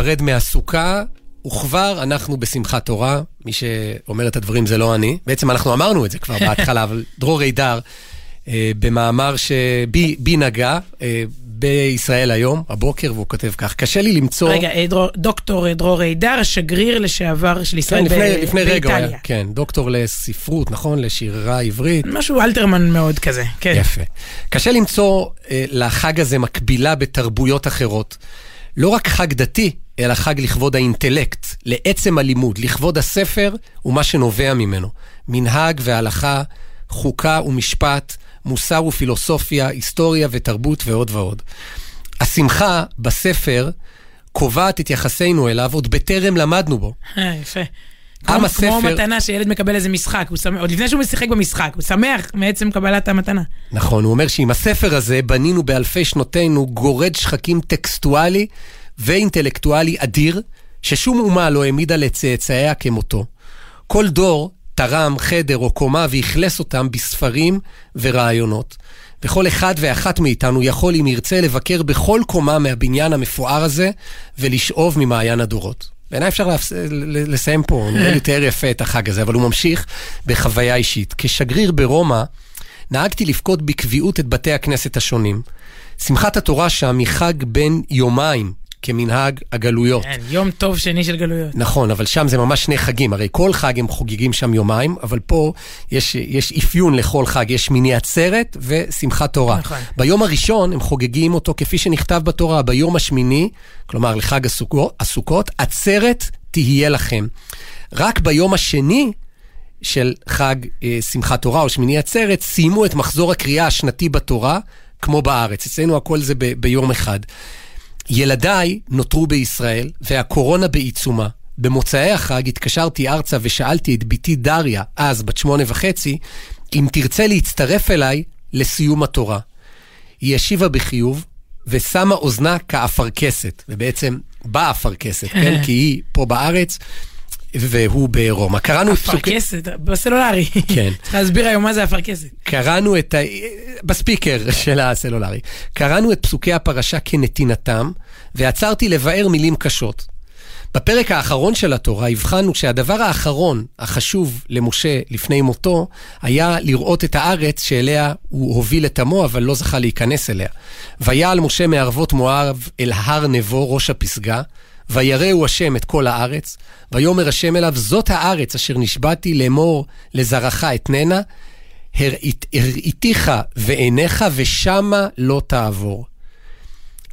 להיפרד מהסוכה, וכבר אנחנו בשמחת תורה. מי שאומר את הדברים זה לא אני. בעצם אנחנו אמרנו את זה כבר בהתחלה, (laughs) אבל דרור הידר, אה, במאמר שבי נגע, אה, בישראל היום, הבוקר, והוא כותב כך, קשה לי למצוא... רגע, אה, דרור, דוקטור דרור הידר, השגריר לשעבר של ישראל כן, לפני, ב- לפני רגע, הוא. היה, כן, דוקטור לספרות, נכון? לשירה עברית. משהו אלתרמן מאוד כזה, כן. יפה. קשה למצוא אה, לחג הזה מקבילה בתרבויות אחרות. לא רק חג דתי, אלא חג לכבוד האינטלקט, לעצם הלימוד, לכבוד הספר ומה שנובע ממנו. מנהג והלכה, חוקה ומשפט, מוסר ופילוסופיה, היסטוריה ותרבות ועוד ועוד. השמחה בספר קובעת את יחסנו אליו עוד בטרם למדנו בו. אה, יפה. עם כמו, כמו הספר- מתנה שילד מקבל איזה משחק, הוא שמח, עוד לפני שהוא משחק במשחק, הוא שמח מעצם קבלת המתנה. נכון, הוא אומר שעם הספר הזה בנינו באלפי שנותינו גורד שחקים טקסטואלי ואינטלקטואלי אדיר, ששום אומה לא העמידה לצאצאיה כמותו. כל דור תרם חדר או קומה ואכלס אותם בספרים ורעיונות. וכל אחד ואחת מאיתנו יכול, אם ירצה, לבקר בכל קומה מהבניין המפואר הזה ולשאוב ממעיין הדורות. בעיניי אפשר להפס... לסיים פה, נראה לי תיאר יפה את החג הזה, אבל הוא ממשיך בחוויה אישית. כשגריר ברומא, נהגתי לפקוד בקביעות את בתי הכנסת השונים. שמחת התורה שם היא חג בן יומיים, כמנהג הגלויות. כן, יום טוב שני של גלויות. נכון, אבל שם זה ממש שני חגים. הרי כל חג הם חוגגים שם יומיים, אבל פה יש, יש אפיון לכל חג. יש מיני עצרת ושמחת תורה. נכון. ביום הראשון הם חוגגים אותו כפי שנכתב בתורה. ביום השמיני, כלומר לחג הסוכות, הסוכות עצרת תהיה לכם. רק ביום השני של חג אה, שמחת תורה או שמיני עצרת, סיימו את מחזור הקריאה השנתי בתורה, כמו בארץ. אצלנו הכל זה ב- ביום אחד. ילדיי נותרו בישראל, והקורונה בעיצומה. במוצאי החג התקשרתי ארצה ושאלתי את בתי דריה, אז בת שמונה וחצי, אם תרצה להצטרף אליי לסיום התורה. היא השיבה בחיוב, ושמה אוזנה כאפרכסת, ובעצם באפרכסת, כן? כי היא פה בארץ, והוא ברומא. קראנו את פסוקי... אפרכסת, בסלולרי. כן. (laughs) צריך להסביר היום מה זה אפרכסת. קראנו את ה... בספיקר של הסלולרי. קראנו את פסוקי הפרשה כנתינתם, ועצרתי לבאר מילים קשות. בפרק האחרון של התורה הבחנו שהדבר האחרון, החשוב למשה לפני מותו, היה לראות את הארץ שאליה הוא הוביל את עמו, אבל לא זכה להיכנס אליה. ויעל משה מערבות מואב אל הר נבו, ראש הפסגה, ויראהו השם את כל הארץ, ויאמר השם אליו, זאת הארץ אשר נשבעתי לאמור לזרעך אתננה, הראית- הראיתיך ועיניך ושמה לא תעבור.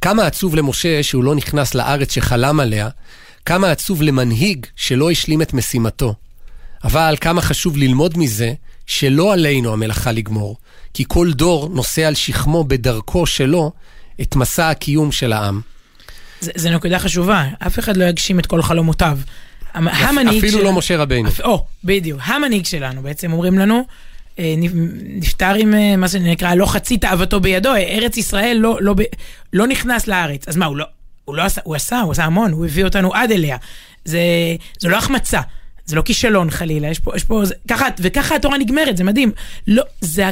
כמה עצוב למשה שהוא לא נכנס לארץ שחלם עליה, כמה עצוב למנהיג שלא השלים את משימתו. אבל כמה חשוב ללמוד מזה שלא עלינו המלאכה לגמור, כי כל דור נושא על שכמו בדרכו שלו את מסע הקיום של העם. זה, זה נקודה חשובה, אף אחד לא יגשים את כל חלומותיו. המ- המנהיג אפילו שלנו- לא משה רבינו. אפ- או, בדיוק. המנהיג שלנו, בעצם אומרים לנו, אה, נפטר עם אה, מה שנקרא, לא חצי תאוותו בידו, אה, ארץ ישראל לא, לא, לא נכנס לארץ. אז מה, הוא לא, הוא לא עשה, הוא עשה, הוא עשה המון, הוא הביא אותנו עד אליה. זה, זה לא החמצה. זה לא כישלון חלילה, יש פה, יש פה, זה, ככה, וככה התורה נגמרת, זה מדהים. לא, זה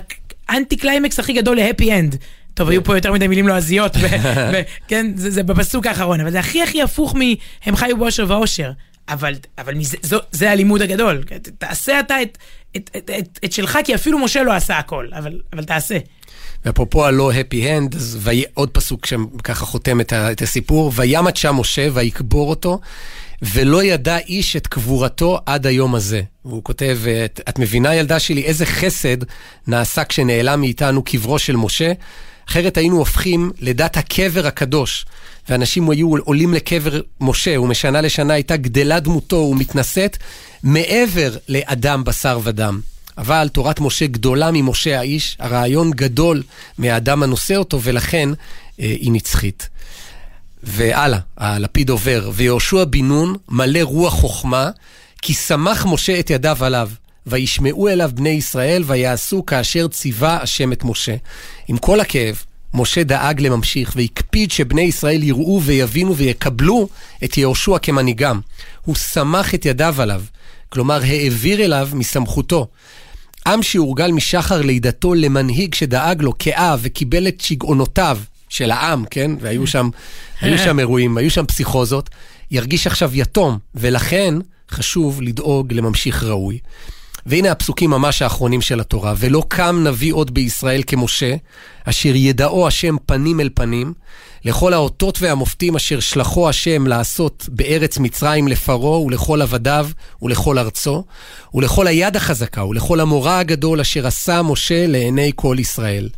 האנטי קליימקס הכי גדול ל happy end. טוב, היו פה יותר מדי מילים לועזיות, (laughs) כן, זה, בפסוק האחרון, אבל זה הכי הכי הפוך מ- הם חיו באושר ואושר. אבל, אבל מזה, זו, זה הלימוד הגדול. ת- תעשה אתה את, את, את, את, את שלך, כי אפילו משה לא עשה הכל, אבל, אבל תעשה. ואפרופו הלא happy end, אז עוד פסוק שככה חותם את, ה, את הסיפור, וימת שם משה ויקבור אותו, ולא ידע איש את קבורתו עד היום הזה. והוא כותב, את, את מבינה ילדה שלי איזה חסד נעשה כשנעלם מאיתנו קברו של משה? אחרת היינו הופכים לדת הקבר הקדוש, ואנשים היו עולים לקבר משה, ומשנה לשנה הייתה גדלה דמותו ומתנשאת מעבר לאדם בשר ודם. אבל תורת משה גדולה ממשה האיש, הרעיון גדול מהאדם הנושא אותו, ולכן אה, היא נצחית. והלאה, הלפיד עובר, ויהושע בן נון מלא רוח חוכמה, כי שמח משה את ידיו עליו, וישמעו אליו בני ישראל, ויעשו כאשר ציווה השם את משה. עם כל הכאב, משה דאג לממשיך, והקפיד שבני ישראל יראו ויבינו ויקבלו את יהושע כמנהיגם. הוא שמח את ידיו עליו, כלומר העביר אליו מסמכותו. עם שהורגל משחר לידתו למנהיג שדאג לו כאב וקיבל את שגעונותיו של העם, כן? והיו שם, היו שם אירועים, היו שם פסיכוזות, ירגיש עכשיו יתום, ולכן חשוב לדאוג לממשיך ראוי. והנה הפסוקים ממש האחרונים של התורה. ולא קם נביא עוד בישראל כמשה, אשר ידעו השם פנים אל פנים, לכל האותות והמופתים אשר שלחו השם לעשות בארץ מצרים לפרעה ולכל עבדיו ולכל ארצו, ולכל היד החזקה ולכל המורא הגדול אשר עשה משה לעיני כל ישראל.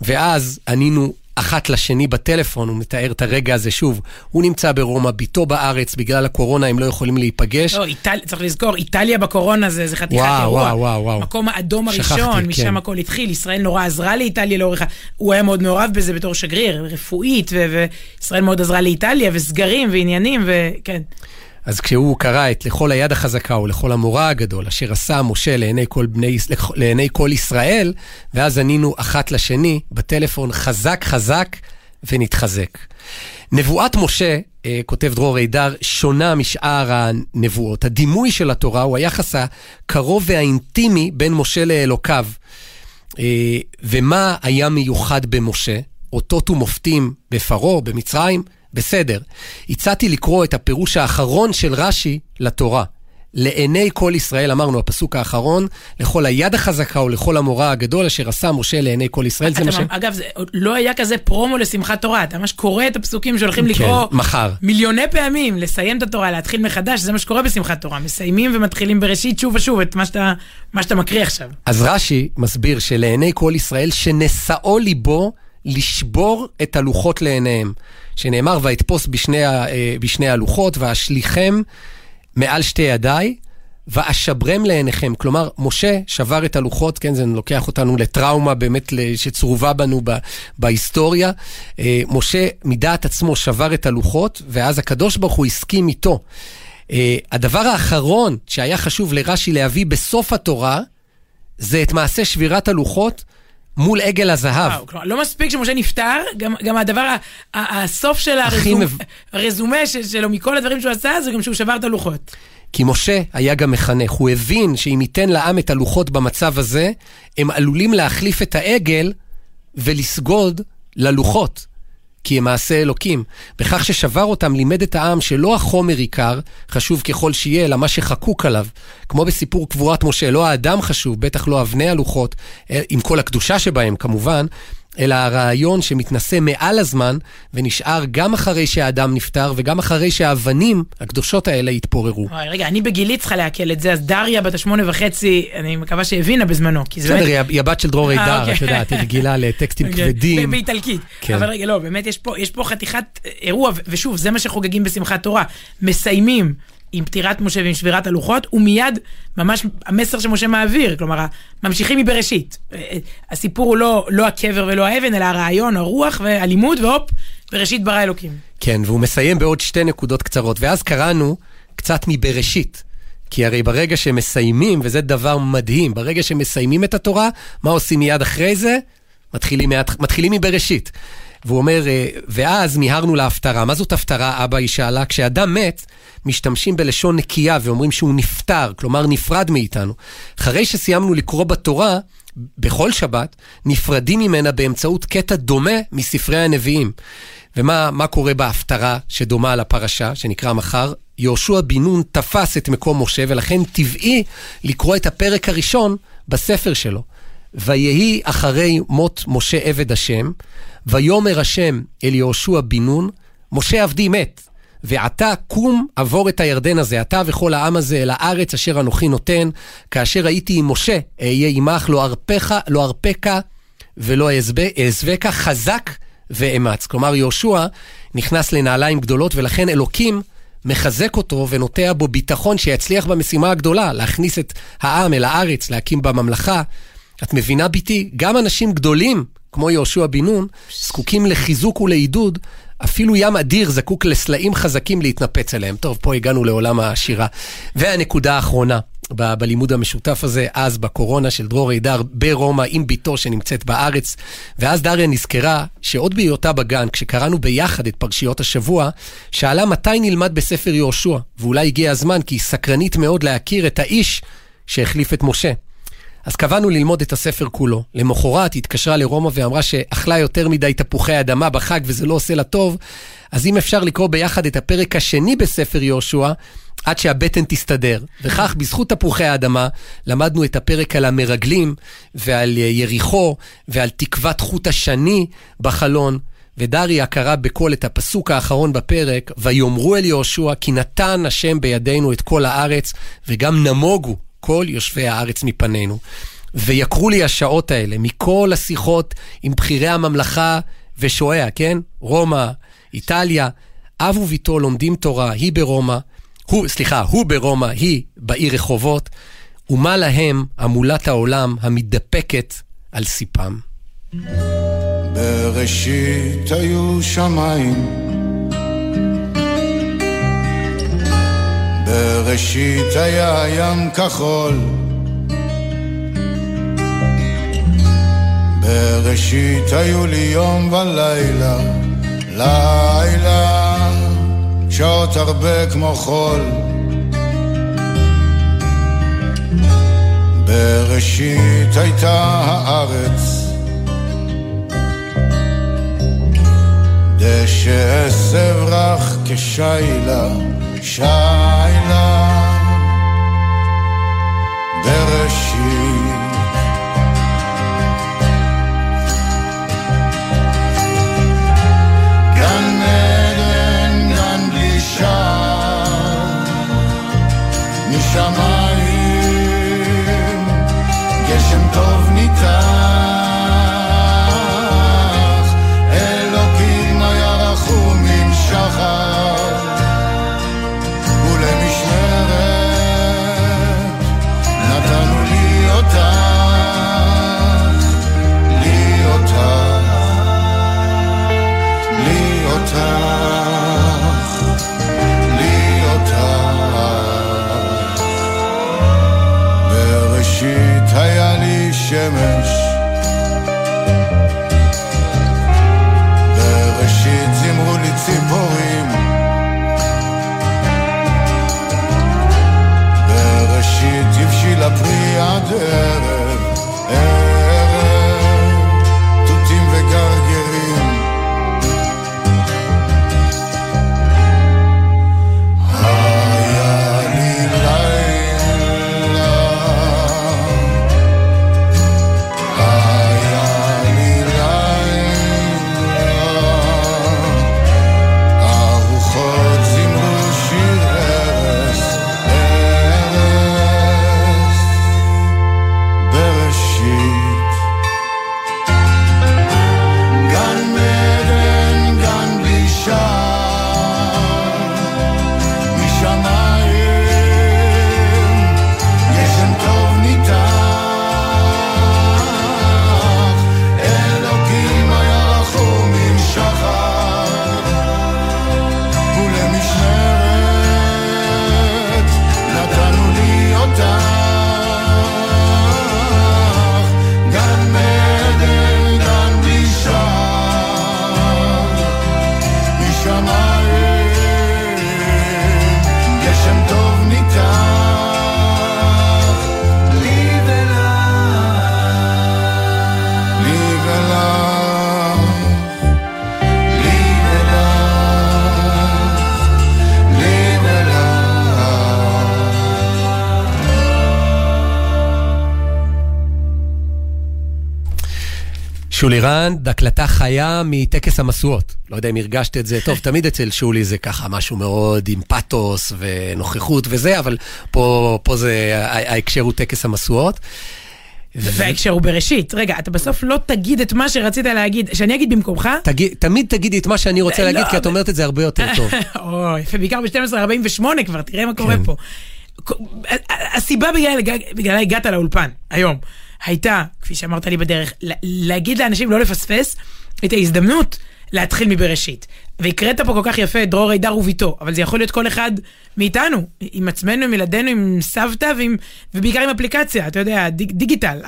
ואז ענינו אחת לשני בטלפון, הוא מתאר את הרגע הזה שוב. הוא נמצא ברומא, בתו בארץ, בגלל הקורונה הם לא יכולים להיפגש. לא, איטל... צריך לזכור, איטליה בקורונה זה, זה חתיכת וואו, אירוע. וואו, וואו, וואו. מקום האדום שכחתי, הראשון, משם כן. הכל התחיל. ישראל נורא עזרה לאיטליה לאורך ה... הוא היה מאוד מעורב בזה בתור שגריר, רפואית, ו- וישראל מאוד עזרה לאיטליה, וסגרים ועניינים, וכן. אז כשהוא קרא את לכל היד החזקה ולכל המורא הגדול, אשר עשה משה לעיני כל, בני, לעיני כל ישראל, ואז ענינו אחת לשני בטלפון, חזק חזק ונתחזק. נבואת משה, אה, כותב דרור הידר, שונה משאר הנבואות. הדימוי של התורה הוא היחס הקרוב והאינטימי בין משה לאלוקיו. אה, ומה היה מיוחד במשה? אותות ומופתים בפרעה, במצרים? בסדר. הצעתי לקרוא את הפירוש האחרון של רש"י לתורה. לעיני כל ישראל, אמרנו, הפסוק האחרון, לכל היד החזקה ולכל המורא הגדול אשר עשה משה לעיני כל ישראל. זה מה ש... אגב, זה לא היה כזה פרומו לשמחת תורה, אתה ממש קורא את הפסוקים שהולכים לקרוא כן, מחר. מיליוני פעמים, לסיים את התורה, להתחיל מחדש, זה מה שקורה בשמחת תורה. מסיימים ומתחילים בראשית שוב ושוב את מה שאתה, מה שאתה מקריא עכשיו. אז רש"י מסביר שלעיני כל ישראל שנשאו ליבו לשבור את הלוחות לעיניהם. שנאמר, ואתפוס בשני, ה- אה, בשני הלוחות, ואשליכם מעל שתי ידיי, ואשברם לעיניכם. כלומר, משה שבר את הלוחות, כן, זה לוקח אותנו לטראומה באמת שצרובה בנו ב- בהיסטוריה. אה, משה מדעת עצמו שבר את הלוחות, ואז הקדוש ברוך הוא הסכים איתו. אה, הדבר האחרון שהיה חשוב לרש"י להביא בסוף התורה, זה את מעשה שבירת הלוחות מול עגל הזהב. וואו, כלומר, לא מספיק שמשה נפטר, גם, גם הדבר, ה- ה- הסוף של הכי הרזומ, מב- הרזומה של- שלו מכל הדברים שהוא עשה, זה גם שהוא שבר את הלוחות. כי משה היה גם מחנך, הוא הבין שאם ייתן לעם את הלוחות במצב הזה, הם עלולים להחליף את העגל ולסגוד ללוחות, כי הם מעשה אלוקים. בכך ששבר אותם, לימד את העם שלא החומר עיקר, חשוב ככל שיהיה, אלא מה שחקוק עליו. כמו בסיפור קבורת משה, לא האדם חשוב, בטח לא אבני הלוחות, אה, עם כל הקדושה שבהם כמובן, אלא הרעיון שמתנשא מעל הזמן ונשאר גם אחרי שהאדם נפטר וגם אחרי שהאבנים הקדושות האלה התפוררו. וואי, רגע, אני בגילית צריכה לעכל את זה, אז דריה בת השמונה וחצי, אני מקווה שהבינה בזמנו, כי זה בסדר, באמת... היא הבת של דרור אה, הידר, אוקיי. את יודעת, היא רגילה (laughs) לטקסטים אוקיי, כבדים. באיטלקית. כן. אבל רגע, לא, באמת יש פה, יש פה חתיכת אה, אירוע, ושוב, זה מה שחוגגים בשמחת תורה. מסיימים עם פטירת משה ועם שבירת הלוחות, ומיד ממש המסר שמשה מעביר, כלומר, ממשיכים מבראשית. אה, אה, הסיפור הוא לא, לא הקבר ולא האבן, אלא הרעיון, הרוח והלימוד, והופ, בראשית ברא אלוקים. כן, והוא מסיים בעוד שתי נקודות קצרות, ואז קראנו קצת מבראשית. כי הרי ברגע שמסיימים, וזה דבר מדהים, ברגע שמסיימים את התורה, מה עושים מיד אחרי זה? מתחילים, מתחילים מבראשית. והוא אומר, אה, ואז מיהרנו להפטרה. מה זאת הפטרה, אבא? היא שאלה. כשאדם מת, משתמשים בלשון נקייה ואומרים שהוא נפטר, כלומר נפרד מאיתנו. אחרי שסיימנו לקרוא בתורה, בכל שבת, נפרדים ממנה באמצעות קטע דומה מספרי הנביאים. ומה מה קורה בהפטרה שדומה לפרשה, שנקרא מחר? יהושע בן נון תפס את מקום משה, ולכן טבעי לקרוא את הפרק הראשון בספר שלו. ויהי אחרי מות משה עבד השם, ויאמר השם אל יהושע בן נון, משה עבדי מת, ועתה קום עבור את הירדן הזה, אתה וכל העם הזה, אל הארץ אשר אנוכי נותן, כאשר הייתי עם משה, אהיה עמך, לא ארפך, לא ארפך ולא אעזבך, חזק ואמץ. כלומר, יהושע נכנס לנעליים גדולות, ולכן אלוקים מחזק אותו ונוטע בו ביטחון שיצליח במשימה הגדולה, להכניס את העם אל הארץ, להקים בה ממלכה. את מבינה, ביתי? גם אנשים גדולים, כמו יהושע בן נון, זקוקים לחיזוק ולעידוד. אפילו ים אדיר זקוק לסלעים חזקים להתנפץ עליהם. טוב, פה הגענו לעולם השירה. והנקודה האחרונה, ב- בלימוד המשותף הזה, אז בקורונה של דרור הידר ברומא עם בתו שנמצאת בארץ. ואז דריה נזכרה שעוד בהיותה בגן, כשקראנו ביחד את פרשיות השבוע, שאלה מתי נלמד בספר יהושע, ואולי הגיע הזמן כי היא סקרנית מאוד להכיר את האיש שהחליף את משה. אז קבענו ללמוד את הספר כולו. למחרת היא התקשרה לרומא ואמרה שאכלה יותר מדי תפוחי אדמה בחג וזה לא עושה לה טוב, אז אם אפשר לקרוא ביחד את הפרק השני בספר יהושע, עד שהבטן תסתדר. וכך, בזכות תפוחי האדמה, למדנו את הפרק על המרגלים, ועל יריחו, ועל תקוות חוט השני בחלון. ודריה קרא בקול את הפסוק האחרון בפרק, ויאמרו אל יהושע, כי נתן השם בידינו את כל הארץ, וגם נמוגו כל יושבי הארץ מפנינו. ויקרו לי השעות האלה, מכל השיחות עם בכירי הממלכה ושועיה, כן? רומא, איטליה. אב וביתו לומדים תורה, היא ברומא, הוא, סליחה, הוא ברומא, היא בעיר רחובות, ומה להם המולת העולם המתדפקת על סיפם. בראשית היו שמיים, בראשית היה ים כחול, בראשית היו לי יום ולילה, לילה, שעות הרבה כמו חול. בראשית הייתה הארץ דשא רך כשיילה, שיילה בראשית. שולי רנד, הקלטה חיה מטקס המשואות. לא יודע אם הרגשת את זה. טוב, (laughs) תמיד אצל שולי זה ככה משהו מאוד עם פאתוס ונוכחות וזה, אבל פה, פה זה, ההקשר הוא טקס המשואות. וההקשר הוא בראשית. רגע, אתה בסוף לא תגיד את מה שרצית להגיד, שאני אגיד במקומך? תגיד, תמיד תגידי את מה שאני רוצה לא, להגיד, כי את אומרת את זה הרבה יותר טוב. (laughs) או, יפה, בעיקר ב-1248 כבר, תראה מה קורה כן. פה. הסיבה בגלל- בגללה הגעת לאולפן היום, הייתה, כפי שאמרת לי בדרך, לה- להגיד לאנשים לא לפספס את ההזדמנות להתחיל מבראשית. והקראת פה כל כך יפה את דרור הידר וביתו, אבל זה יכול להיות כל אחד מאיתנו, עם עצמנו, עם ילדינו, עם סבתא, ועם, ובעיקר עם אפליקציה, אתה יודע, דיג, דיגיטל.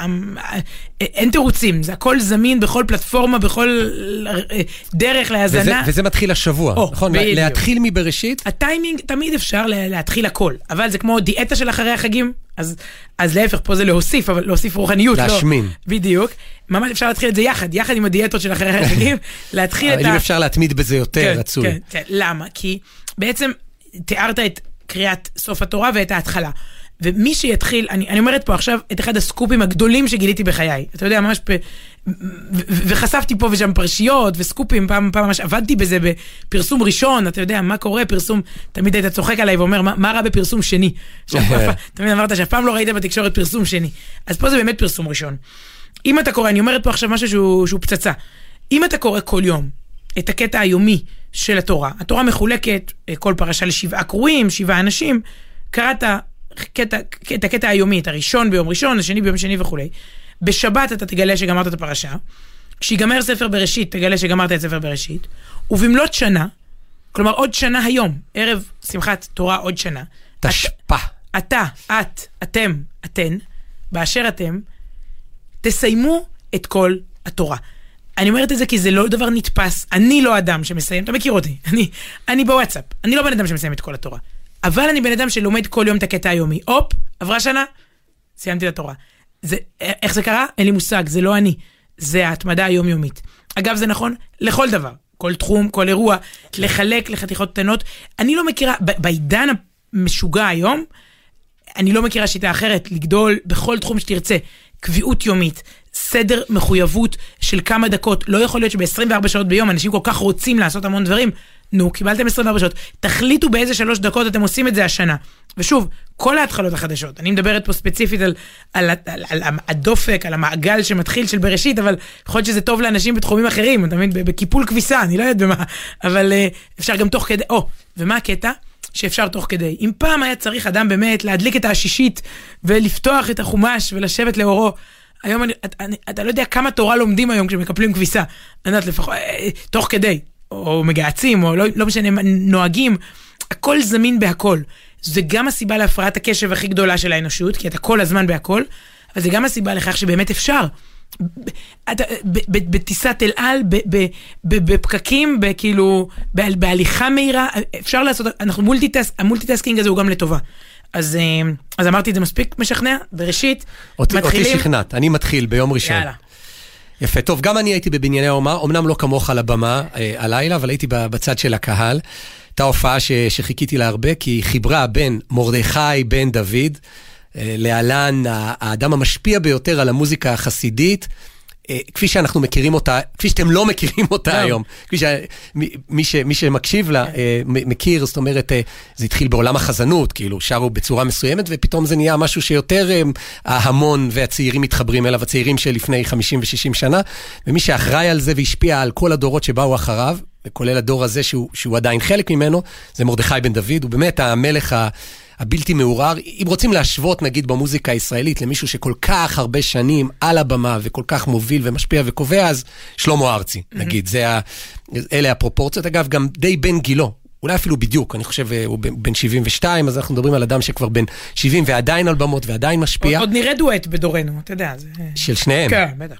אין תירוצים, זה הכל זמין בכל פלטפורמה, בכל אה, דרך להאזנה. וזה, וזה מתחיל השבוע, או, נכון? בדיוק. להתחיל מבראשית? הטיימינג, תמיד אפשר להתחיל הכל, אבל זה כמו דיאטה של אחרי החגים, אז, אז להפך, פה זה להוסיף, אבל להוסיף רוחניות. לא. להשמין. לא, בדיוק. ממש אפשר להתחיל את זה יחד, יחד עם הדיאטות של אחרי החגים, (laughs) להתחיל את ה... אבל אם אפשר להתמיד בזה יותר, כן, רצוי. כן, כן, למה? כי בעצם תיארת את קריאת סוף התורה ואת ההתחלה. ומי שיתחיל, אני, אני אומרת פה עכשיו את אחד הסקופים הגדולים שגיליתי בחיי. אתה יודע, ממש פ... וחשפתי פה ושם פרשיות וסקופים, פעם, פעם ממש עבדתי בזה בפרסום ראשון, אתה יודע, מה קורה, פרסום, תמיד היית צוחק עליי ואומר, מה, מה רע בפרסום שני? (laughs) תמיד אמרת שאף פעם לא ראית בתקשורת פרסום שני. אז פה זה באמת פרסום ראשון. אם אתה קורא, אני אומרת פה עכשיו משהו שהוא, שהוא פצצה. אם אתה קורא כל יום את הקטע היומי של התורה, התורה מחולקת, אה, כל פרשה לשבעה קרואים, שבעה אנשים, קראת קטע, את הקטע היומי, את הראשון ביום ראשון, השני ביום שני וכולי. בשבת אתה תגלה שגמרת את הפרשה, כשיגמר ספר בראשית, תגלה שגמרת את ספר בראשית, ובמלאת שנה, כלומר עוד שנה היום, ערב שמחת תורה עוד שנה. תשפ"א. אתה, את, אתם, אתן, באשר אתם, תסיימו את כל התורה. אני אומרת את זה כי זה לא דבר נתפס. אני לא אדם שמסיים, אתה מכיר אותי, אני, אני בוואטסאפ, אני לא בן אדם שמסיים את כל התורה. אבל אני בן אדם שלומד כל יום את הקטע היומי. הופ, עברה שנה, סיימתי את התורה. זה, איך זה קרה? אין לי מושג, זה לא אני. זה ההתמדה היומיומית. אגב, זה נכון לכל דבר. כל תחום, כל אירוע, לחלק לחתיכות קטנות. אני לא מכירה, בעידן המשוגע היום, אני לא מכירה שיטה אחרת לגדול בכל תחום שתרצה. קביעות יומית, סדר מחויבות של כמה דקות. לא יכול להיות שב-24 שעות ביום אנשים כל כך רוצים לעשות המון דברים. נו, קיבלתם 24 שעות. תחליטו באיזה שלוש דקות אתם עושים את זה השנה. ושוב, כל ההתחלות החדשות, אני מדברת פה ספציפית על, על, על, על, על הדופק, על המעגל שמתחיל של בראשית, אבל יכול להיות שזה טוב לאנשים בתחומים אחרים, אתה מבין? בקיפול כביסה, אני לא יודעת במה, אבל uh, אפשר גם תוך כדי, או, ומה הקטע? שאפשר תוך כדי. אם פעם היה צריך אדם באמת להדליק את העשישית ולפתוח את החומש ולשבת לאורו, היום אני, אתה, אני, אתה לא יודע כמה תורה לומדים היום כשמקפלים כביסה. אני יודעת, לפחות, אה, תוך כדי. או מגהצים, או לא, לא משנה, נוהגים, הכל זמין בהכל. זה גם הסיבה להפרעת הקשב הכי גדולה של האנושות, כי אתה כל הזמן בהכל, אבל זה גם הסיבה לכך שבאמת אפשר. בטיסת אל על, בפקקים, כאילו, בהליכה מהירה, אפשר לעשות, אנחנו multitask, ה multitasking הזה הוא גם לטובה. אז, אה, אז אמרתי את זה מספיק משכנע, בראשית, אותי, מתחילים. אותי שכנעת, אני מתחיל ביום ראשון. יאללה. יפה, טוב, גם אני הייתי בבנייני האומה, אמנם לא כמוך על הבמה אה, הלילה, אבל הייתי בצד של הקהל. הייתה הופעה ש, שחיכיתי לה הרבה, כי היא חיברה בין מרדכי בן דוד, אה, להלן האדם המשפיע ביותר על המוזיקה החסידית. אה, כפי שאנחנו מכירים אותה, כפי שאתם לא מכירים אותה לא. היום, כפי שמי ש, מי שמקשיב לה אה, מכיר, זאת אומרת, אה, זה התחיל בעולם החזנות, כאילו שרו בצורה מסוימת, ופתאום זה נהיה משהו שיותר ההמון והצעירים מתחברים אליו, הצעירים של לפני 50 ו-60 שנה, ומי שאחראי על זה והשפיע על כל הדורות שבאו אחריו, כולל הדור הזה שהוא, שהוא עדיין חלק ממנו, זה מרדכי בן דוד, הוא באמת המלך ה... הבלתי מעורער. אם רוצים להשוות, נגיד, במוזיקה הישראלית למישהו שכל כך הרבה שנים על הבמה וכל כך מוביל ומשפיע וקובע, אז שלמה ארצי. נגיד. זה ה... אלה הפרופורציות. אגב, גם די בן גילו. אולי אפילו בדיוק, אני חושב, אה, הוא בן 72, אז אנחנו מדברים על אדם שכבר בן 70 ועדיין על במות ועדיין משפיע. עוד, עוד נראה דואט בדורנו, אתה יודע. זה... של שניהם. כן, בטח,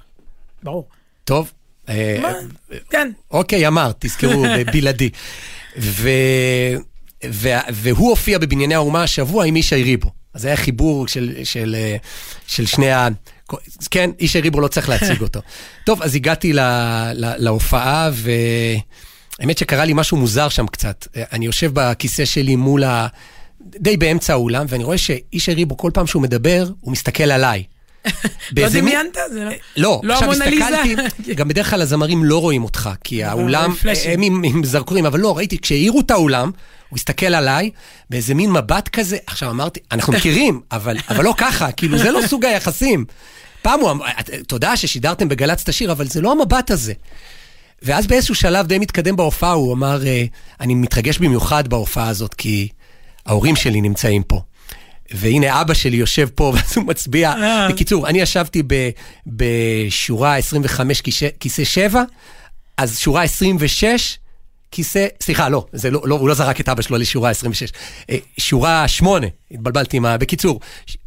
ברור. טוב. אה, מה? כן. אוקיי, אמרת, תזכרו, (laughs) בלעדי. ו... והוא הופיע בבנייני האומה השבוע עם ישי ריבו. אז זה היה חיבור של, של, של שני ה... כן, ישי ריבו לא צריך להציג אותו. (laughs) טוב, אז הגעתי לה, לה, להופעה, והאמת שקרה לי משהו מוזר שם קצת. אני יושב בכיסא שלי מול ה... די באמצע האולם, ואני רואה שאיש ריבו, כל פעם שהוא מדבר, הוא מסתכל עליי. לא דמיינת? לא... לא, לא עכשיו הסתכלתי, (laughs) גם בדרך כלל הזמרים לא רואים אותך, כי האולם, הם עם זרקורים, אבל לא, ראיתי, כשהעירו את האולם, הוא הסתכל עליי באיזה מין מבט כזה, עכשיו אמרתי, אנחנו (laughs) מכירים, אבל, אבל לא ככה, כאילו זה לא סוג היחסים. פעם הוא אמר, תודה ששידרתם בגל"צ את השיר, אבל זה לא המבט הזה. ואז באיזשהו שלב די מתקדם בהופעה, הוא אמר, אה, אני מתרגש במיוחד בהופעה הזאת, כי ההורים שלי נמצאים פה. והנה אבא שלי יושב פה, (laughs) ואז הוא מצביע. אה. בקיצור, אני ישבתי ב, בשורה 25 כיסא 7, אז שורה 26, כיסא, סליחה, לא, זה לא, לא, הוא לא זרק את אבא שלו לשורה 26, אה, שורה 8, התבלבלתי עם ה... בקיצור,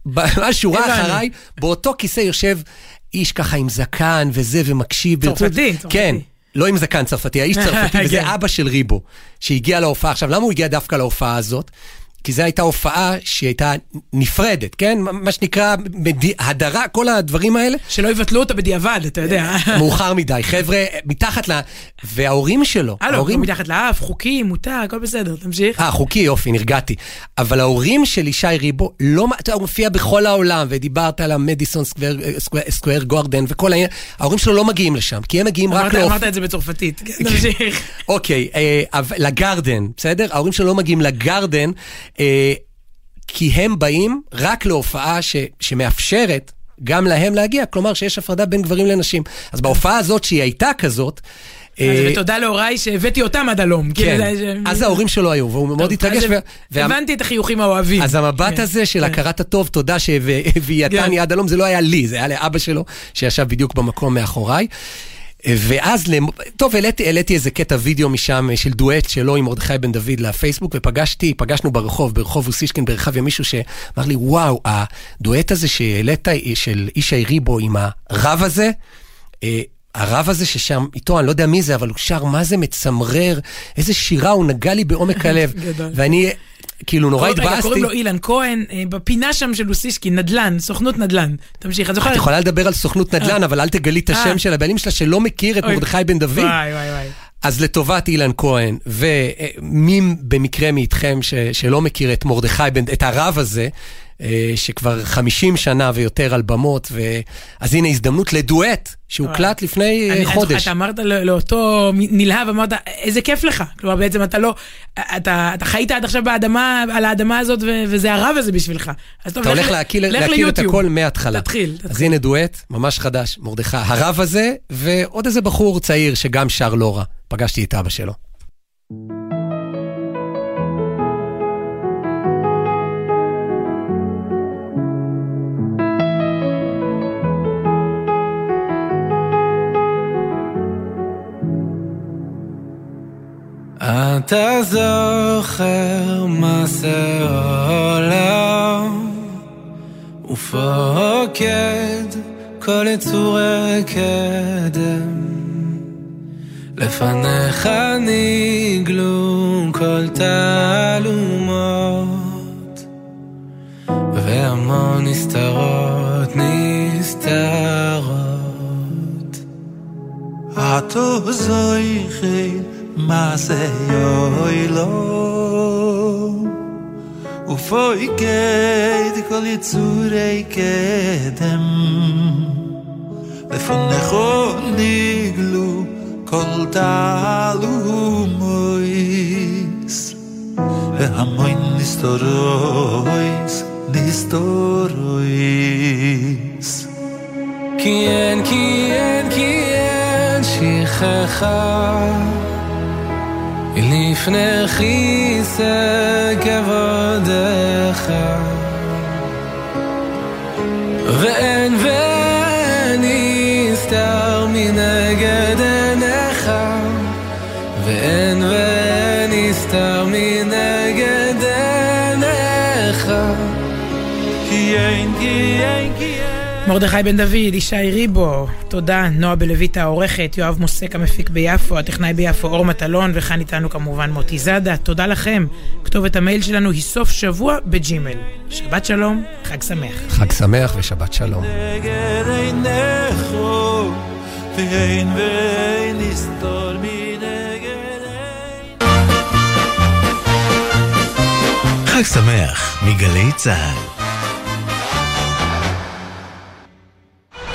בשורה אחריי, באותו כיסא יושב איש ככה עם זקן וזה, ומקשיב. צרפתי, צרפתי. כן. לא עם זקן צרפתי, האיש צרפתי, (laughs) וזה כן. אבא של ריבו, שהגיע להופעה. עכשיו, למה הוא הגיע דווקא להופעה הזאת? כי זו הייתה הופעה שהיא הייתה נפרדת, כן? מה שנקרא, מדי- הדרה, כל הדברים האלה. שלא יבטלו אותה בדיעבד, אתה יודע. (laughs) מאוחר מדי. חבר'ה, מתחת ל... וההורים שלו, הלו, ההורים... מתחת לאף, חוקי, מותר, הכל בסדר, תמשיך. אה, חוקי, יופי, נרגעתי. אבל ההורים של ישי ריבו, לא, אתה יודע, הוא מופיע בכל העולם, ודיברת על המדיסון סקוואר, סקוואר, סקוואר גורדן וכל העניין, ההורים שלו לא מגיעים לשם, כי הם מגיעים רק לאופ... אמרת את זה בצרפתית, כן, תמשיך. (laughs) אוקיי, אה, לגרדן, בסדר? ההורים שלו לא מגיעים לגרדן, אה, כי הם באים רק להופעה ש, שמאפשרת גם להם להגיע, כלומר שיש הפרדה בין גברים לנשים. אז בהופעה הזאת, שהיא הייתה כזאת, אה, אז ותודה להוריי שהבאתי אותם עד הלום. כאילו, כן, אז ההורים שלו היו, והוא מאוד התרגש. הבנתי את החיוכים האוהבים. אז המבט כן, הזה של כן. הכרת הטוב, תודה שהביאתני כן. עד הלום, זה לא היה לי, זה היה לאבא שלו, שישב בדיוק במקום מאחוריי. ואז, טוב, העליתי, העליתי איזה קטע וידאו משם של דואט שלו עם מרדכי בן דוד לפייסבוק, ופגשתי, פגשנו ברחוב, ברחוב אוסישקין ברחביה, מישהו שאמר לי, וואו, הדואט הזה שהעלית, של ישי ריבו עם הרב הזה, אה, הרב הזה ששם, איתו, אני לא יודע מי זה, אבל הוא שר, מה זה מצמרר, איזה שירה, הוא נגע לי בעומק הלב. (laughs) גדול. ואני, כאילו, נורא רגע, התבאסתי. קוראים לו אילן כהן, אה, בפינה שם של לוסישקי, נדל"ן, סוכנות נדל"ן. תמשיך, את זוכרת? את יכולה לדבר על סוכנות נדל"ן, אבל אל תגלי את השם אה. של הבעלים שלה, שלא מכיר את. מרדכי בן דוד. וואי, וואי, וואי. אז לטובת אילן כהן, ומי במקרה מאיתכם ש, שלא מכיר את מרדכי בן, את הרב הזה, אה, שכבר 50 שנה ויותר על במות, ו... אז הנה הזדמנות לדואט, שהוקלט לפני אה, אני- אני חודש. אתה אמרת לא- לאותו נלהב, אמרת, איזה כיף לך. כלומר, בעצם אתה לא, אתה אתה חיית עד עכשיו באדמה, על האדמה הזאת, ו- וזה הרב הזה בשבילך. אז טוב, אתה לך הולך להכיר, את. הכל מההתחלה. תתחיל, אז תתחיל. הנה דואט, ממש חדש, מרדכי, הרב הזה, ועוד איזה בחור צעיר שגם שר לא רע. פגשתי את אבא שלו. אתה זוכר מה זה עולם? ופוקד כל יצורי קדם לפניך נגלו כל תעלומות והמון נסתרות נסתרות. אַטו זויך מאס יוילו ופוי גייט קול יצורי קדם לפונך ניגלו כל תעלו מויס והמוין נסתורויס נסתורויס כי אין, כי אין, כי אין שכחה לפני כיסא כבודך. ואין ואין מרדכי בן דוד, ישי ריבו, תודה, נועה בלויטה העורכת, יואב מוסק המפיק ביפו, הטכנאי ביפו אור מטלון, וכאן איתנו כמובן מוטי זאדה, תודה לכם. כתובת המייל שלנו היא סוף שבוע בג'ימל. שבת שלום, חג שמח. חג שמח ושבת שלום. נגד עיניך ואין ואין נסתור מנגד עיניך חג שמח מגלי צה"ל.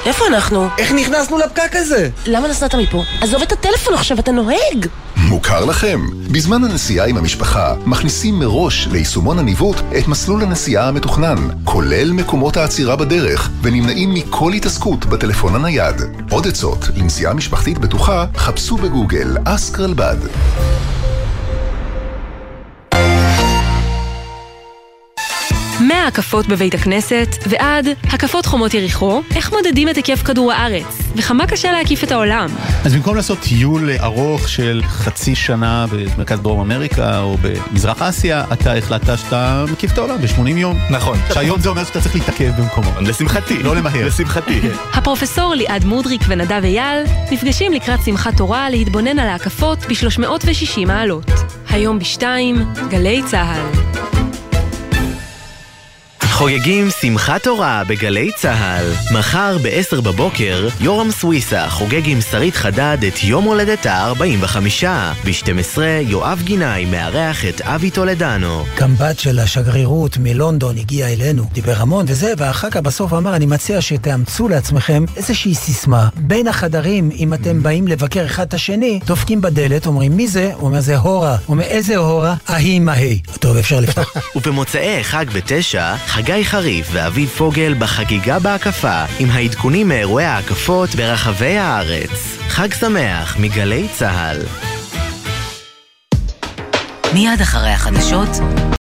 איפה אנחנו? איך נכנסנו לפקק הזה? למה נסעת מפה? עזוב את הטלפון עכשיו, אתה נוהג! מוכר לכם? בזמן הנסיעה עם המשפחה, מכניסים מראש ליישומון הניווט את מסלול הנסיעה המתוכנן, כולל מקומות העצירה בדרך, ונמנעים מכל התעסקות בטלפון הנייד. עוד עצות לנסיעה משפחתית בטוחה, חפשו בגוגל אסק רלב"ד. מההקפות בבית הכנסת ועד הקפות חומות יריחו, איך מודדים את היקף כדור הארץ, וכמה קשה להקיף את העולם. אז במקום לעשות טיול ארוך של חצי שנה במרכז דרום אמריקה או במזרח אסיה, אתה החלטת שאתה מקיף את העולם ב-80 יום. נכון. שהיום זה אומר שאתה צריך להתעכב במקומו. לשמחתי. לא למהר. לשמחתי. הפרופסור ליעד מודריק ונדב אייל נפגשים לקראת שמחת תורה להתבונן על ההקפות ב-360 מעלות. היום בשתיים, גלי צה"ל. חוגגים שמחת תורה בגלי צה"ל. מחר ב-10 בבוקר, יורם סוויסה חוגג עם שרית חדד את יום הולדתה ה-45. ב-12 יואב גינאי מארח את אבי טולדנו. גם בת של השגרירות מלונדון הגיע אלינו, דיבר המון וזה, ואחר כך בסוף אמר, אני מציע שתאמצו לעצמכם איזושהי סיסמה. בין החדרים, אם אתם באים לבקר אחד את השני, דופקים בדלת, אומרים, מי זה? הוא אומר, זה הורה. הוא אומר, איזה הורה? ההיא מהי. טוב, אפשר לפתוח. (laughs) ובמוצאי חג בתשע, חגי חריף ואביב פוגל בחגיגה בהקפה, עם העדכונים מאירועי ההקפות ברחבי הארץ. חג שמח מגלי צה"ל. מיד אחרי החדשות